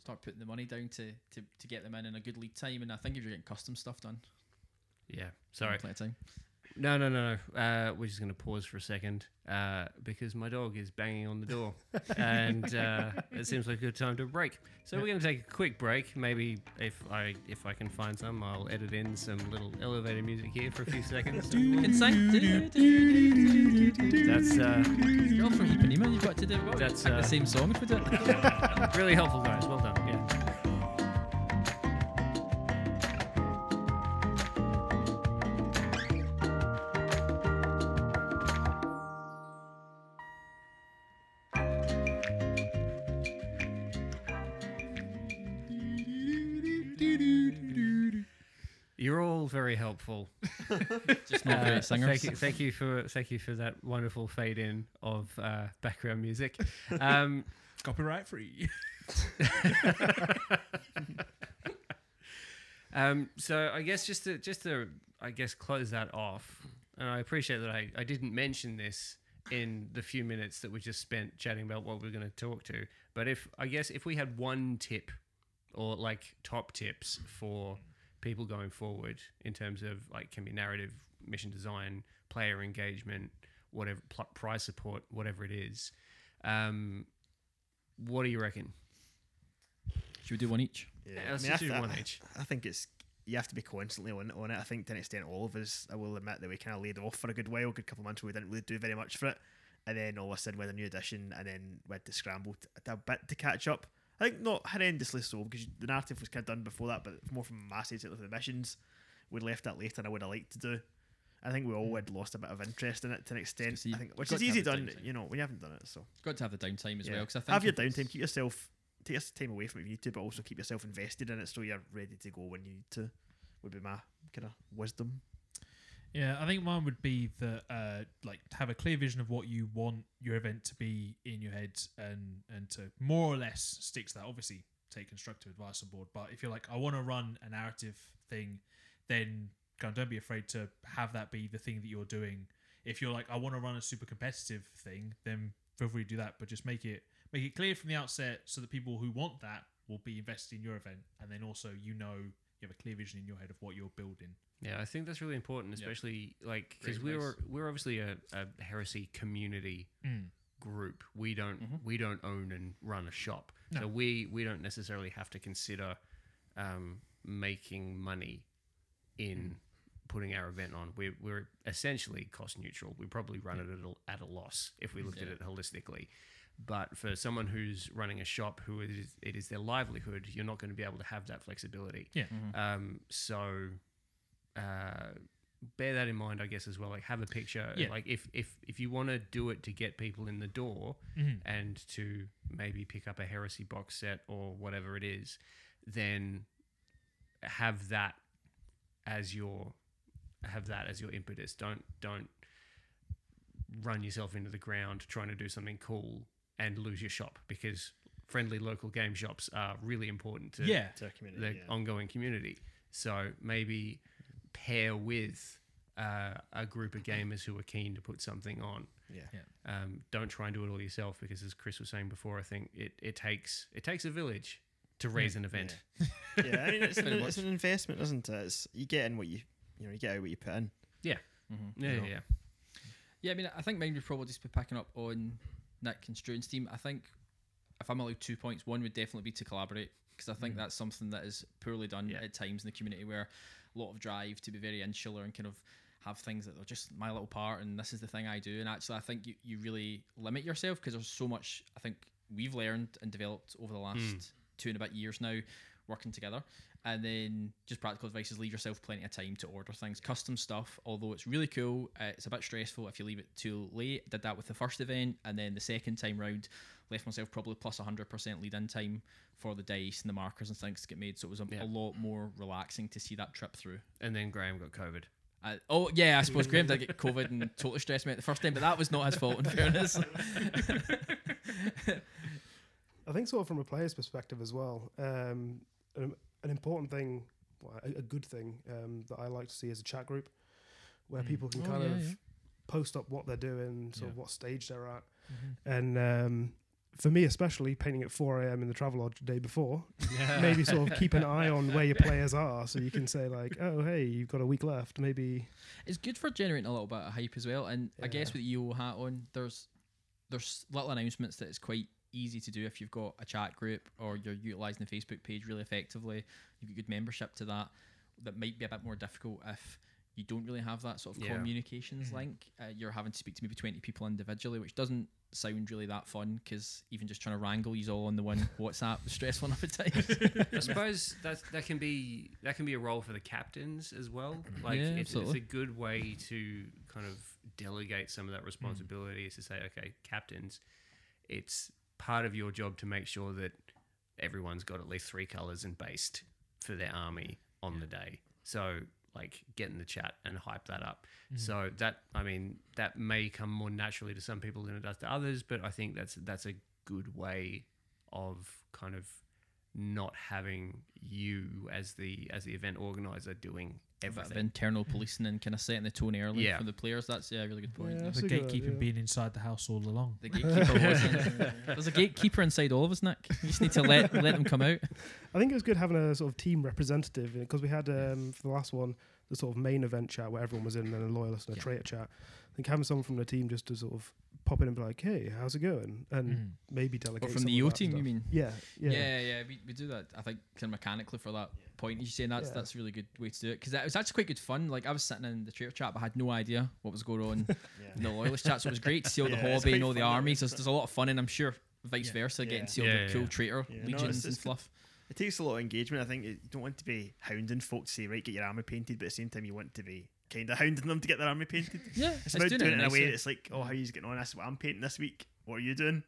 start putting the money down to, to, to get them in in a good lead time and I think if you're getting custom stuff done Yeah. Sorry. time. No, no, no, no. Uh, we're just going to pause for a second uh, because my dog is banging on the door, and uh, it seems like a good time to break. So we're going to take a quick break. Maybe if I if I can find some, I'll edit in some little elevator music here for a few seconds. Can sing. That's uh, Girl from Ipanema, you've got to do what? That's, uh, the same song if we do it. really helpful, guys. Well done. Just not great singers. Thank you, thank you for thank you for that wonderful fade in of uh, background music. Um, Copyright free. um, so I guess just to just to I guess close that off, and I appreciate that I, I didn't mention this in the few minutes that we just spent chatting about what we're going to talk to. But if I guess if we had one tip or like top tips for people going forward in terms of like can be narrative, mission design, player engagement, whatever pl- prize support, whatever it is. Um, what do you reckon? Should we do one each? Yeah, Yeah, let's I, mean, just I, do th- one each. I think it's you have to be constantly on, on it. I think to an extent, all of us, I will admit that we kind of laid off for a good while, a good couple of months where we didn't really do very much for it, and then all of a sudden with a new edition, and then we had to scramble t- a bit to catch up. I think not horrendously so because the narrative was kind of done before that, but more from a message like the missions. We left that later, and I would have liked to do. I think we all had lost a bit of interest in it to an extent. So you- I think, which is easy the done, downtime. you know, when you haven't done it. So Got to have the downtime as yeah. well. Because I think have your if it's- downtime, keep yourself, take your time away from it if you need to, but also keep yourself invested in it so you're ready to go when you need to. Would be my kind of wisdom. Yeah, I think mine would be that uh, like have a clear vision of what you want your event to be in your head, and and to more or less stick to that. Obviously, take constructive advice on board. But if you're like, I want to run a narrative thing, then kind of don't be afraid to have that be the thing that you're doing. If you're like, I want to run a super competitive thing, then feel free to do that. But just make it make it clear from the outset so that people who want that will be invested in your event, and then also you know you have a clear vision in your head of what you're building. Yeah, I think that's really important, Yeah. especially like because Great we advice. were we're obviously a, a heresy community Mm. group. We don't Mhm. we don't own and run a shop, No. so we we don't necessarily have to consider um, making money in putting our event on. We're we're essentially cost neutral. We probably run it at a, at a loss if we looked at it holistically. But for someone who's running a shop, who it is, it is their livelihood, you're not going to be able to have that flexibility. Yeah. Mhm. Um, so uh, bear that in mind, I guess, as well. Like, have a picture. Yeah. Like, if if if you want to do it to get people in the door Mhm. and to maybe pick up a heresy box set or whatever it is, then have that as your have that as your impetus. Don't don't run yourself into the ground trying to do something cool and lose your shop because friendly local game shops are really important to Yeah. To community. the yeah. ongoing community. So maybe pair with uh, a group of gamers who are keen to put something on. yeah. Um, don't try and do it all yourself because, as Chris was saying before, I think it, it takes it takes a village to raise an event. yeah, I mean, it's, an, it's an investment, isn't it? It's, you get in what you, you know, you get out what you put in. Yeah, You yeah, know. yeah. Yeah, I mean, I think mine would probably just be picking up on Nick and Struan's team. I think if I'm allowed two points, one would definitely be to collaborate because I think mm. that's something that is poorly done Yeah. at times in the community where a lot of drive to be very insular and kind of have things that are just my little part and this is the thing I do. And actually, I think you, you really limit yourself because there's so much I think we've learned and developed over the last mm. two and a bit years now working together. And then just practical advice is leave yourself plenty of time to order things. Custom stuff, although it's really cool, uh, it's a bit stressful if you leave it too late. Did that with the first event, and then the second time round, left myself probably plus 100% lead in time for the dice and the markers and things to get made. So it was a, Yeah. a lot more relaxing to see that trip through. And then Graham got COVID. Uh, oh yeah, I suppose Graham did get COVID and totally stressed me out the first time, but that was not his fault. In fairness, I think sort of from a player's perspective as well, um, an, an important thing, well, a, a good thing um, that I like to see as a chat group where Mm. people can Oh, kind yeah, of yeah. post up what they're doing, sort of what stage they're at, Mm-hmm. and um, for me especially, painting at 4 a.m. in the Travelodge the day before, Yeah. maybe sort of keep an eye on where your players are, so you can say like, oh hey, you've got a week left, maybe. It's good for generating a little bit of hype as well. And I guess with the EO hat on, there's there's little announcements that it's quite easy to do if you've got a chat group or you're utilizing the Facebook page really effectively. You've got good membership to that. That might be a bit more difficult if you don't really have that sort of Yeah. communications Mhm. link. Uh, you're having to speak to maybe 20 people individually, which doesn't sound really that fun because even just trying to wrangle you all on the one WhatsApp stressful enough at times. I suppose that that can be that can be a role for the captains as well. Like Yeah, it's, it's a good way to kind of delegate some of that responsibility. Is to say, okay, captains, it's part of your job to make sure that everyone's got at least three colors and based for their army on the day. So like get in the chat and hype that up. Mm. So that I mean that may come more naturally to some people than it does to others, but I think that's that's a good way of kind of not having you as the as the event organizer doing A bit of internal policing and kind of setting the tone early Yeah. for the players. That's yeah, a really good point. Yeah, yeah. the a good gatekeeping idea. being inside the house all along. The gatekeeper wasn't. There's a gatekeeper inside all of us, Nick. You just need to let let them come out. I think it was good having a sort of team representative because we had um, for the last one the sort of main event chat where everyone was in and a loyalist and a Yeah. traitor chat. I think having someone from the team just to sort of pop in and be like, "Hey, how's it going?" and Mhm. maybe Or delegate from some the of EO that team, you mean? Yeah, yeah, Yeah, yeah, we, we do that. I think kind of mechanically for that point. You're saying that's Yeah. that's a really good way to do it because it was actually quite good fun. Like I was sitting in the traitor chat, but I had no idea what was going on in the loyalist chat. So it was great to see all the Yeah, it's hobby and all the armies. There's, there's a lot of fun, and I'm sure vice Yeah. versa, getting to see all Yeah, the cool traitor Yeah, no, legions it's- and it's good. fluff. It takes a lot of engagement. I think you don't want to be hounding folk to say, right, get your army painted, but at the same time, you want to be kind of hounding them to get their army painted. Yeah, It's it's about doing doing it it in a way nicely. that's like, oh, how are you getting on? That's what I'm painting this week. What are you doing?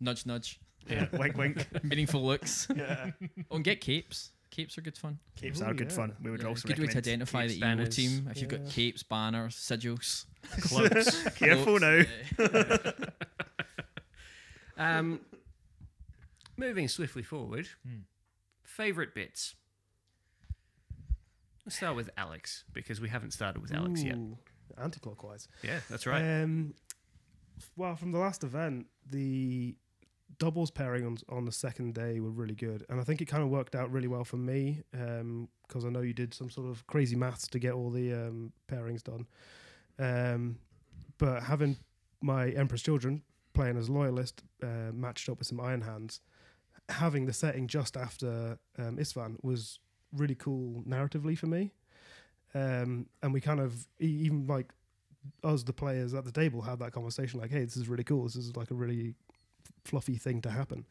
Nudge, nudge. Yeah, wink, wink. Meaningful looks. Yeah. Oh, and get capes. Capes are good fun. Capes Ooh, are good yeah. fun. We would Yeah, it's also a good way to identify capes, the EO banners. team. If you've got capes, banners, sigils, clubs. Careful now. um, moving swiftly forward, Hmm. favorite bits. Let's start with Alex because we haven't started with Alex yet. Ooh, Anti-clockwise. Yeah, that's right. Um, well, from the last event, the doubles pairing on, on the second day were really good, and I think it kind of worked out really well for me because I know you did some sort of crazy maths to get all the um, pairings done. Um, but having my Emperor's Children playing as loyalist uh, matched up with some Iron Hands, having the setting just after um, Isstvan was really cool narratively for me. Um, and we kind of even like us, the players at the table, had that conversation like, "Hey, this is really cool. This is like a really fluffy thing to happen."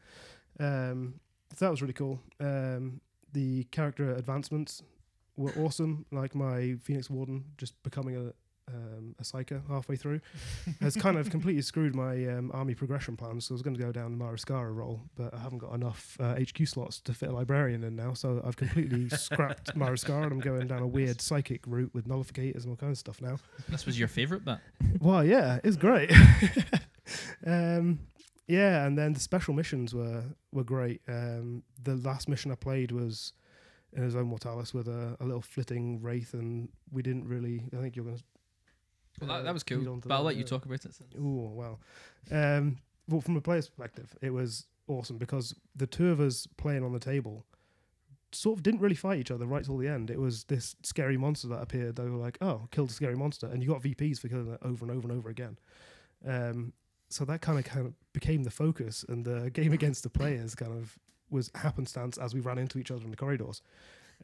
Um, so that was really cool. Um, the character advancements were awesome. Like my Phoenix Warden just becoming a um, a psyker halfway through has kind of completely screwed my um, army progression plans. So I was going to go down the Mariskara role, but I haven't got enough uh, HQ slots to fit a librarian in now. So I've completely scrapped Mariskara and I'm going down a weird psychic route with nullificators and all kinds of stuff now. This was your favourite bit. Well, yeah, it's great. um, yeah, and then the special missions were were great. Um, the last mission I played was in his own Mortalis with a, a little flitting wraith, and we didn't really. I think you're going to. Well, that, that was cool. lead on to But I'll that, let you yeah. talk about it. Oh well. Um, well, from a player's perspective, it was awesome because the two of us playing on the table sort of didn't really fight each other right till the end. It was this scary monster that appeared. They were like, "Oh, killed a scary monster," and you got VPs for killing it over and over and over again. Um, so that kind of kind of became the focus, and the game against the players kind of was happenstance as we ran into each other in the corridors,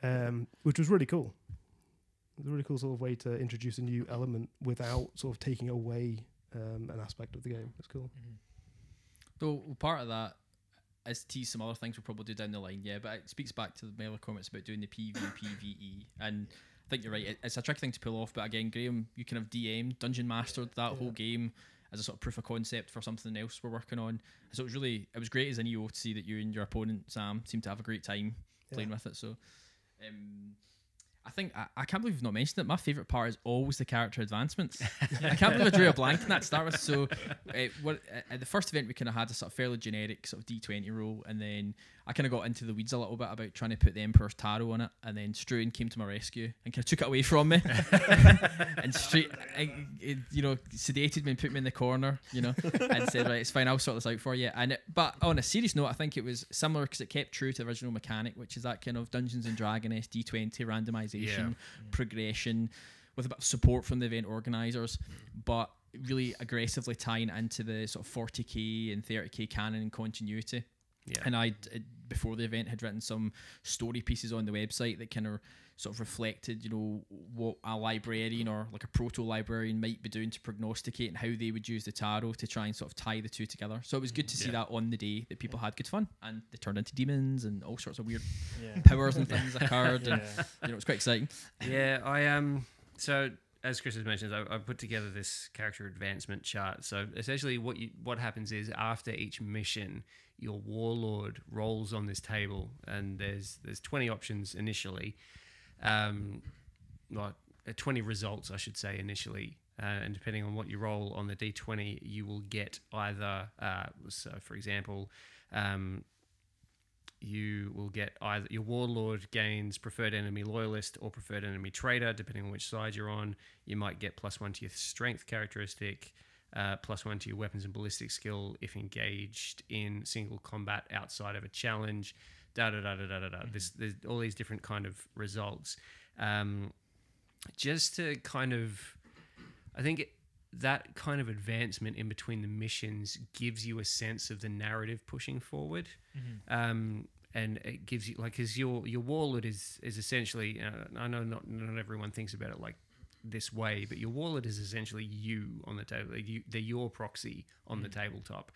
um, which was really cool. It was a really cool sort of way to introduce a new element without sort of taking away um, an aspect of the game. It's cool. Though part of that is tease some other things we'll probably do down the line, yeah. But it speaks back to the Mailer comments about doing the PV and PVE, and I think you're right. It, it's a tricky thing to pull off, but again, Graham, you kind of DM dungeon mastered that whole game as a sort of proof of concept for something else we're working on. So it was really it was great as an EO to see that you and your opponent Sam seemed to have a great time playing with it. So. Um, I think I, I can't believe you've not mentioned it. My favorite part is always the character advancements. I can't believe I drew a blank in that to start with. So, uh, what, uh, at the first event we kind of had a sort of fairly generic sort of D twenty roll, and then I kind of got into the weeds a little bit about trying to put the Emperor's Tarot on it, and then Struan came to my rescue and kind of took it away from me, and straight, I- it, you know, sedated me and put me in the corner, you know, and said, "Right, it's fine, I'll sort this out for you." And it, but on a serious note, I think it was similar because it kept true to the original mechanic, which is that kind of Dungeons and Dragons D20 randomization, progression, with a bit of support from the event organisers, but really aggressively tying into the sort of 40k and 30k canon and continuity. Yeah. And I, before the event, had written some story pieces on the website that kind of sort of reflected, you know, what a librarian or like a proto librarian might be doing to prognosticate and how they would use the tarot to try and sort of tie the two together. So it was good to see that on the day that people had good fun and they turned into demons and all sorts of weird Yeah. powers and things occurred. And you know, it was quite exciting. Yeah, I um. So as Chris has mentioned, I, I put together this character advancement chart. So essentially, what you what happens is after each mission, your warlord rolls on this table, and there's there's twenty options initially, um, like uh, twenty results, I should say initially. Uh, and depending on what you roll on the d20, you will get either. Uh, so, for example, um, you will get either your warlord gains preferred enemy loyalist or preferred enemy traitor, depending on which side you're on. You might get plus one to your strength characteristic, uh, plus one to your weapons and ballistic skill if engaged in single combat outside of a challenge. Da da da da da da da. This there's all these different kind of results. Um, just to kind of, I think. It, that kind of advancement in between the missions gives you a sense of the narrative pushing forward um, and it gives you like because your your warlord is is essentially uh, I know not not everyone thinks about it like this way, but your warlord is essentially you on the table. You, they're your proxy on the tabletop.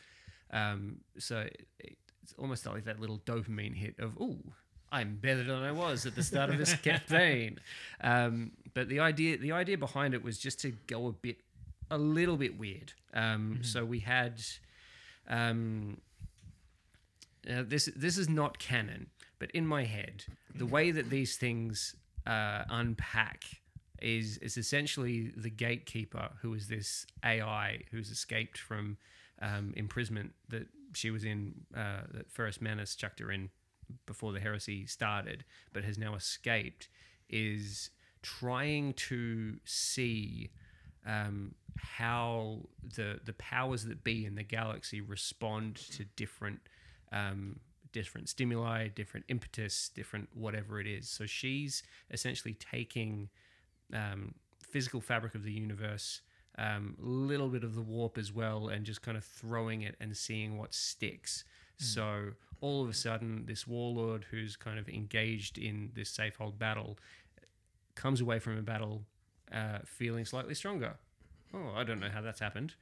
Um, so it, it's almost like that little dopamine hit of oh. I'm better than I was at the start of this campaign, um, but the idea the idea behind it was just to go a bit, a little bit weird. Um, So we had, um, uh, this this is not canon, but in my head, the way that these things uh, unpack is is essentially the gatekeeper, who is this AI who's escaped from um, imprisonment that she was in, uh, that Ferrus Manus chucked her in before the heresy started, but has now escaped, is trying to see um, how the the powers that be in the galaxy respond to different um, different stimuli, different impetus, different whatever it is. So she's essentially taking um, physical fabric of the universe, a little bit of the warp as well, and just kind of throwing it and seeing what sticks. So all of a sudden, this warlord who's kind of engaged in this safehold battle comes away from a battle uh, feeling slightly stronger. Oh, I don't know how that's happened,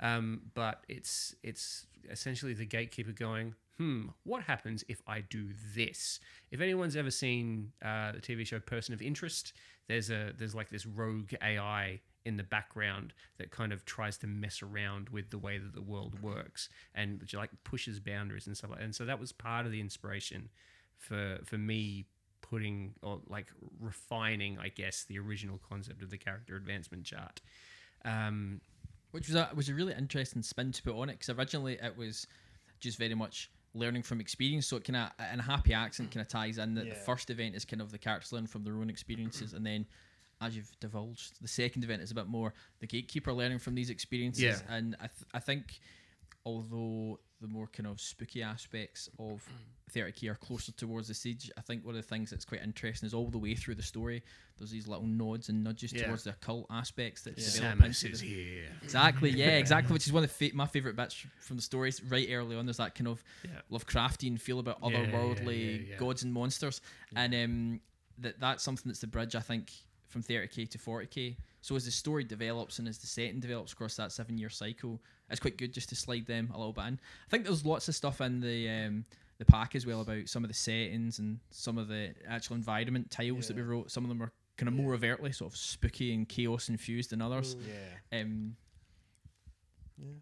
um, but it's it's essentially the gatekeeper going, hmm, what happens if I do this? If anyone's ever seen uh, the TV show Person of Interest, there's a there's like this rogue AI in the background that kind of tries to mess around with the way that the world works and like pushes boundaries and stuff like. And so that was part of the inspiration for for me putting or like refining, I guess, the original concept of the character advancement chart. Um, which was a was a really interesting spin to put on it because originally it was just very much learning from experience. So it kind of in a happy accent kind of ties in that the first event is kind of the characters learning from their own experiences, and then as you've divulged, the second event is a bit more the gatekeeper learning from these experiences. Yeah. And I th- I think although the more kind of spooky aspects of 30k are closer towards the siege, I think one of the things that's quite interesting is all the way through the story, there's these little nods and nudges Yeah. towards the occult aspects that Yeah. develop Samus into is the- here. Exactly, yeah, exactly. Which is one of the fa- my favorite bits from the stories. Right early on, there's that kind of Yeah. Lovecraftian feel about Yeah, yeah, otherworldly yeah, yeah. gods and monsters, and um, that that's something that's the bridge I think from 30k to 40k. So as the story develops and as the setting develops across that seven year cycle, it's quite good just to slide them a little bit in. I think there's lots of stuff in the um, the pack as well about some of the settings and some of the actual environment tiles that we wrote. Some of them are kind of more overtly sort of spooky and chaos infused than others. Yeah. Um, Yeah.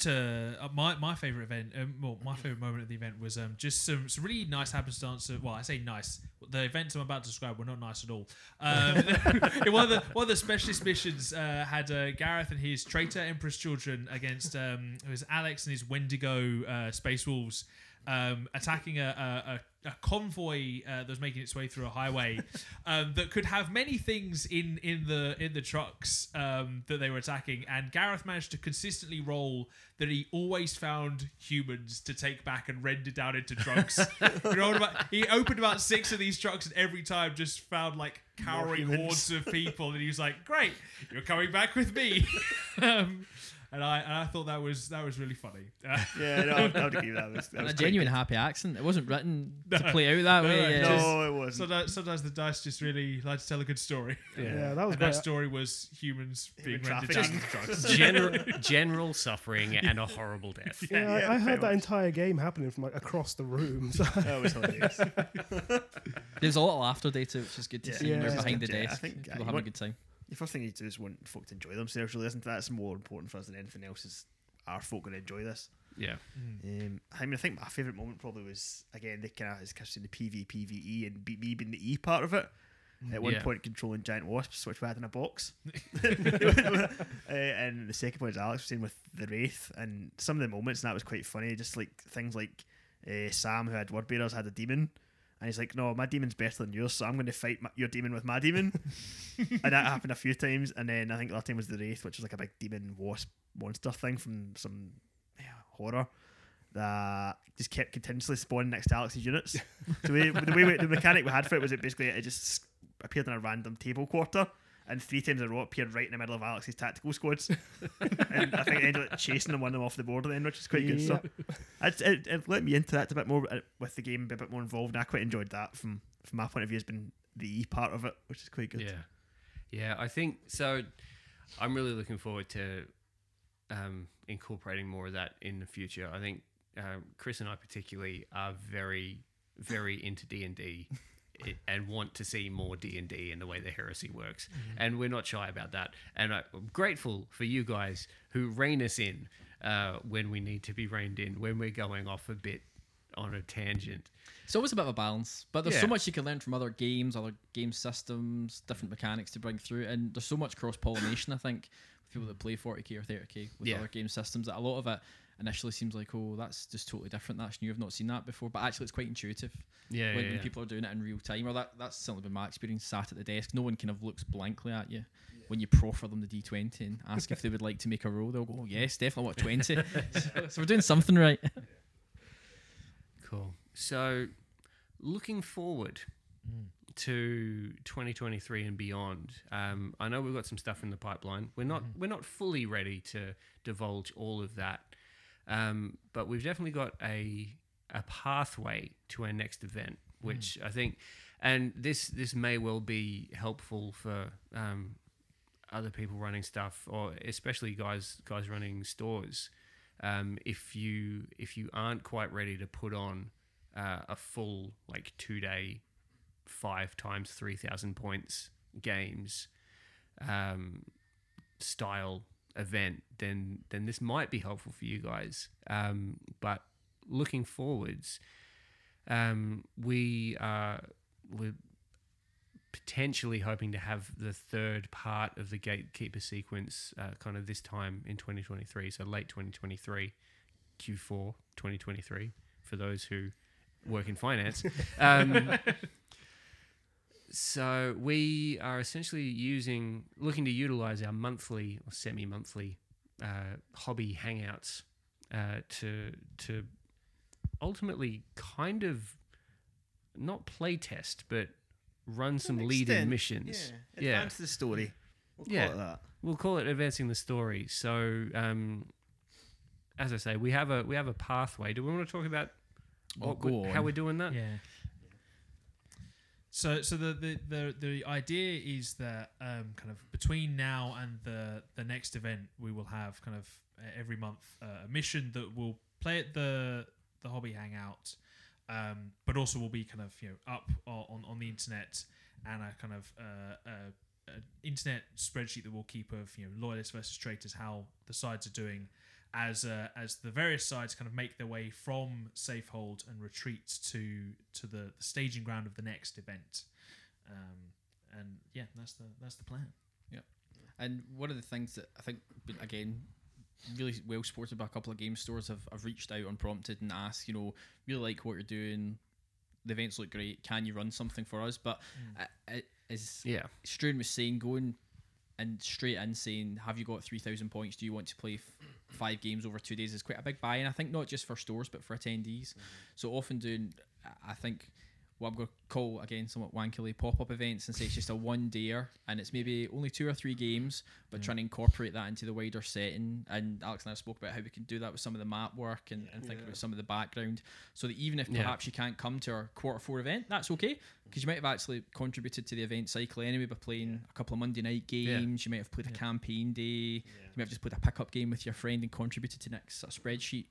to uh, my my favorite event. Um, well, my favorite moment of the event was um, just some, some really nice happenstance. Of, well, I say nice. The events I'm about to describe were not nice at all. Um, one of the one of the specialist missions uh, had uh, Gareth and his traitor Emperor's Children against um, it was Alex and his Wendigo uh, space wolves. Um, attacking a, a, a, convoy uh, that was making its way through a highway um, that could have many things in in the in the trucks um, that they were attacking, and Gareth managed to consistently roll that he always found humans to take back and render down into trucks. he, rolled about, he opened about six of these trucks, and every time just found like cowering hordes of people, and he was like, "Great, you're coming back with me." um, and I and I thought that was that was really funny. Uh, Yeah, no, I would agree with that. Was, that was a genuine good. happy accent. It wasn't written to No. play out that No, way. no, yeah. just- No, it wasn't. sometimes, sometimes the dice just really like to tell a good story. Yeah, that was And great. that story was humans being Human rendered down trafficking. drugs. general, general suffering and a horrible death. Yeah, Yeah, I, I heard that much. entire game happening from like across the room. So that was hilarious. There's a lot of laughter data, which is good to Yeah. see when Yeah. you're behind the Yeah, I desk. think, uh, people you having a good time. The first thing you do is want folk to enjoy themselves, really, isn't it? That's more important for us than anything else. Is are folk going to enjoy this? Yeah. Um, I mean, I think my favourite moment probably was again the kind of as Chris the PV PVE and beat me being the E part of it. At one Yeah. point, controlling giant wasps, which we had in a box. uh, and the second point is Alex was saying with the wraith, and some of the moments and that was quite funny. Just like things like uh, Sam, who had word bearers, had a demon. And he's like, no, my demon's better than yours, so I'm going to fight my, your demon with my demon. and that happened a few times. And then I think the other time was the Wraith, which was like a big demon wasp monster thing from some yeah, horror that just kept continuously spawning next to Alex's units. so we, the way we, the mechanic we had for it was it basically it just appeared in a random table quarter. And three times in a row, appeared right in the middle of Alex's tactical squads, and I think it ended up chasing them, one of them off the board at the end, which is quite good. So it, it, it let me interact a bit more uh, with the game, be a bit more involved, and I quite enjoyed that from from my point of view. Has been the E part of it, which is quite good. Yeah, yeah. I think so. I'm really looking forward to um, incorporating more of that in the future. I think um, Chris and I particularly are very, very into D and D. And want to see more D and the way the heresy works, and we're not shy about that. And I'm grateful for you guys who rein us in uh, when we need to be reined in, when we're going off a bit on a tangent. It's always a bit of a balance, but there's so much you can learn from other games, other game systems, different mechanics to bring through, and there's so much cross pollination. I think with people that play 40k or 30k with Yeah. other game systems, that a lot of it initially seems like, oh, that's just totally different. That's new. I've not seen that before, but actually, it's quite intuitive Yeah, when, yeah, when yeah. people are doing it in real time. Or that that's certainly been my experience. Sat at the desk, no one kind of looks blankly at you. When you proffer them the d20 and ask if they would like to make a roll, they'll go, oh, yes, definitely What 20. so, so we're doing something right. Cool. So, looking forward to 2023 and beyond, um, I know we've got some stuff in the pipeline. We're not we're not fully ready to divulge all of that, um, but we've definitely got a a pathway to our next event, which I think, and this this may well be helpful for. Um, other people running stuff, or especially guys guys running stores, um, if you if you aren't quite ready to put on uh, a full like two day, five times three thousand points games um, style event, then then this might be helpful for you guys. Um, but looking forwards, um, we are we're potentially hoping to have the third part of the gatekeeper sequence uh, kind of this time in 2023 so late 2023 q4 2023 for those who work in finance um, so we are essentially using looking to utilize our monthly or semi-monthly uh, hobby hangouts uh, to to ultimately kind of not play test but run some lead-in missions Yeah, Yeah. advance the story. We'll call Yeah. it that. we'll call it advancing the story. So, um, as I say, we have a we have a pathway. Do we want to talk about Oh, what, go how we're doing that? Yeah. So, so the, the, the, the idea is that um, kind of between now and the the next event, we will have kind of uh, every month uh, a mission that will play at the the hobby hangout, um, but also will be kind of you know up on on the internet and a kind of uh, uh, an internet spreadsheet that we'll keep of you know loyalists versus traitors, how the sides are doing, as uh, as the various sides kind of make their way from Safehold and retreat to to the, the staging ground of the next event. Um, and yeah, that's the that's the plan. Yeah. And one of the things that I think, again, really well supported by a couple of game stores have, have reached out unprompted and asked, you know, really like what you're doing. The events look great. Can you run something for us? But uh, it is Yeah. Struan was saying, going and straight in saying, "Have you got three thousand points? Do you want to play f- five games over two days?" Is quite a big buy, and I think not just for stores but for attendees. Mm-hmm. So often doing, I think. What I'm going to call again somewhat wankily pop-up events and say it's just a one dayer and it's maybe only two or three games, but trying to incorporate that into the wider setting. And Alex and I spoke about how we can do that with some of the map work and, and think about some of the background, so that even if Yeah. perhaps you can't come to our quarter four event, that's okay because you might have actually contributed to the event cycle anyway by playing a couple of Monday night games. You might have played a campaign day. You might have just played a pickup game with your friend and contributed to next sort of spreadsheet.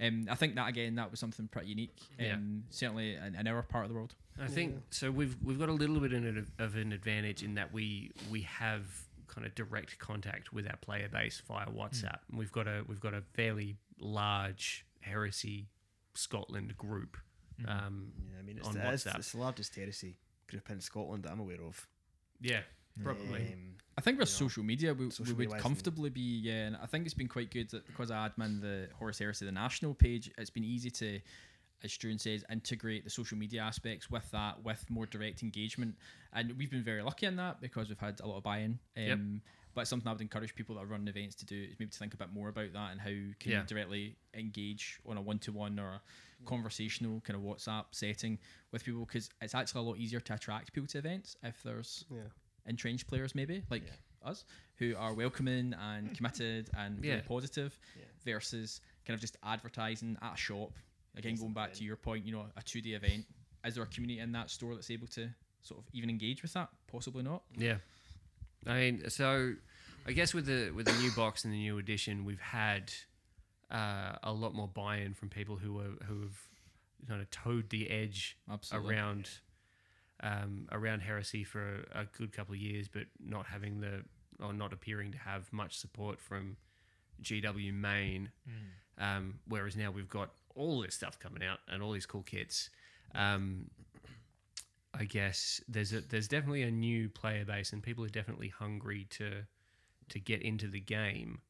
Um, I think that again that was something pretty unique. Um, Yeah. certainly in, in our part of the world. I think so. We've we've got a little bit of, of an advantage in that we we have kind of direct contact with our player base via WhatsApp. And We've got a we've got a fairly large heresy Scotland group. Um, Yeah, I mean, it's on the, WhatsApp. it's the largest heresy group in Scotland that I'm aware of. yeah, probably. Um, I think with social media, we, social we would comfortably be. Yeah, and I think it's been quite good that because I admin the Horus Heresy, the national page, it's been easy to, as Struan says, integrate the social media aspects with that, with more direct engagement. And we've been very lucky in that because we've had a lot of buy-in. Um, Yep. But something I would encourage people that are running events to do is maybe to think a bit more about that and how can Yeah. you directly engage on a one-to-one or a conversational kind of WhatsApp setting with people because it's actually a lot easier to attract people to events if there's Yeah. Entrenched players maybe like us who are welcoming and committed and really positive Yeah. versus kind of just advertising at a shop. Again going back to your point you know a two-day event is there a community in that store that's able to sort of even engage with that? Possibly not. Yeah, I mean, so I guess with the with the new box and the new edition, we've had uh, a lot more buy-in from people who are who have kind of towed the edge Absolutely. around um, around heresy for a, good couple of years, but not having the or not appearing to have much support from GW main. Um, whereas now we've got all this stuff coming out and all these cool kits. Um, I guess there's a there's definitely a new player base and people are definitely hungry to to get into the game.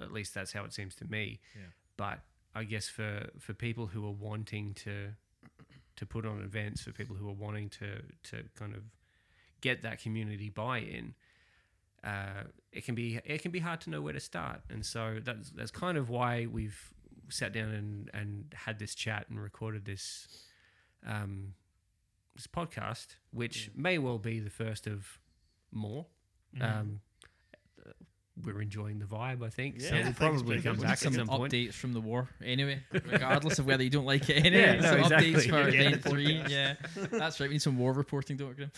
At least that's how it seems to me. Yeah. But I guess for for people who are wanting to to put on events, for people who are wanting to to kind of get that community buy-in, uh, it can be it can be hard to know where to start. And so that's that's kind of why we've sat down and, and had this chat and recorded this um, this podcast, which may well be the first of more. Um, uh, we're enjoying the vibe, I think. so Yeah, I we'll think probably come back some at some point. updates from the war anyway regardless of whether you don't like it anyway Yeah, no, some exactly. updates for Yeah, event three yeah that's right we need some war reporting don't we Graham?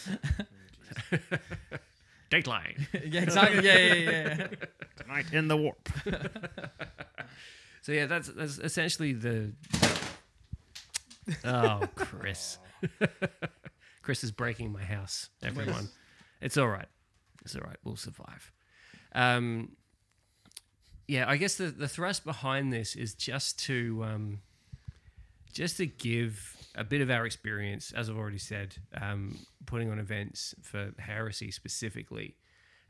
Dateline. yeah exactly yeah yeah yeah, yeah. Tonight in the warp. So yeah, that's that's essentially the. Oh, Chris. Chris is breaking my house. Everyone, it's all right. It's all right. We'll survive. Um, yeah, I guess the the thrust behind this is just to um, just to give a bit of our experience, as I've already said, um, putting on events for heresy specifically,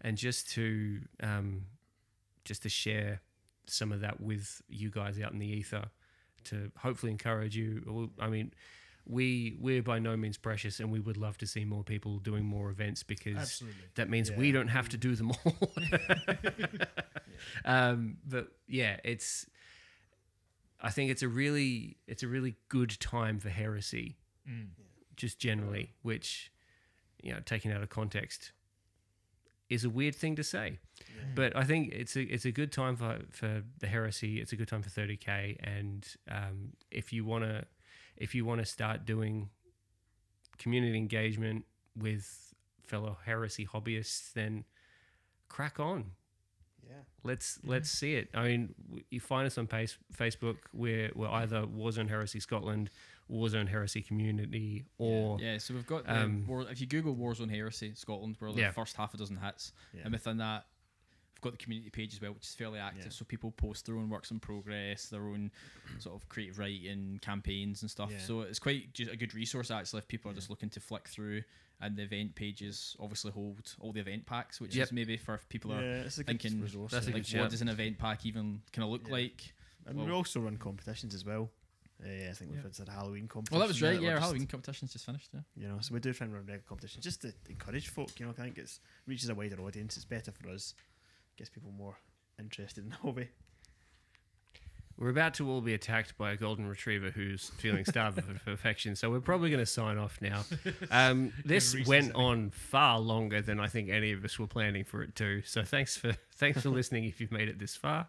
and just to um, just to share some of that with you guys out in the ether to hopefully encourage you. I mean, we we're by no means precious, and we would love to see more people doing more events because Absolutely. that means we don't have to do them all. um, but yeah, it's. I think it's a really it's a really good time for heresy, Mm. just generally, which you know, taken out of context, is a weird thing to say. But I think it's a it's a good time for for the heresy. It's a good time for 30k, and um, if you wanna if you wanna start doing community engagement with fellow heresy hobbyists, then crack on. Yeah. Let's let's see it. I mean, you find us on pace, Facebook. We're we're either Warzone Heresy Scotland, Warzone Heresy Community, or Yeah, so we've got the Um, war, if you Google Warzone Heresy Scotland, we're like Yeah. the first half a dozen hits, Yeah. and within that, got the community page as well, which is fairly active. Yeah. So people post their own works in progress, their own sort of creative writing campaigns and stuff. Yeah. So it's quite just a good resource actually if people are just looking to flick through. And the event pages obviously hold all the event packs, which Yep. is maybe for if people yeah, are it's a good thinking resource. That's a yeah. like what shout. does an event pack even kind of look Yeah. like. And well- we also run competitions as well. Uh, I think we've Yeah. had a Halloween competition. Well, that was now right. Yeah, our just- Halloween competition's just finished. Yeah. You know, so we do try and run regular competitions just to encourage folk. You know, I think it's reaches a wider audience. It's better for us, gets people more interested in the hobby. We're about to all be attacked by a golden retriever who's feeling starved for affection, so we're probably going to sign off now. Um, this went on far longer than I think any of us were planning for it to. So thanks for thanks for listening if you've made it this far.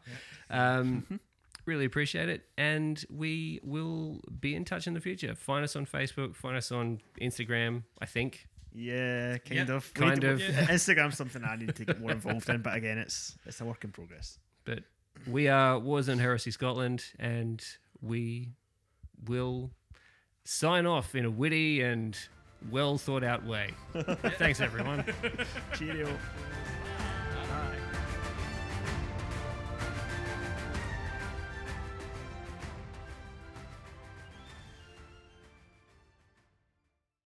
Um, really appreciate it, and we will be in touch in the future. Find us on Facebook, find us on Instagram. I think Yeah, kind Yeah, of. kind We- of. yeah. Instagram's something I need to get more involved in, but again, it's it's a work in progress. But we are Warzone Heresy Scotland, and we will sign off in a witty and well thought out way. Thanks, everyone. Cheerio.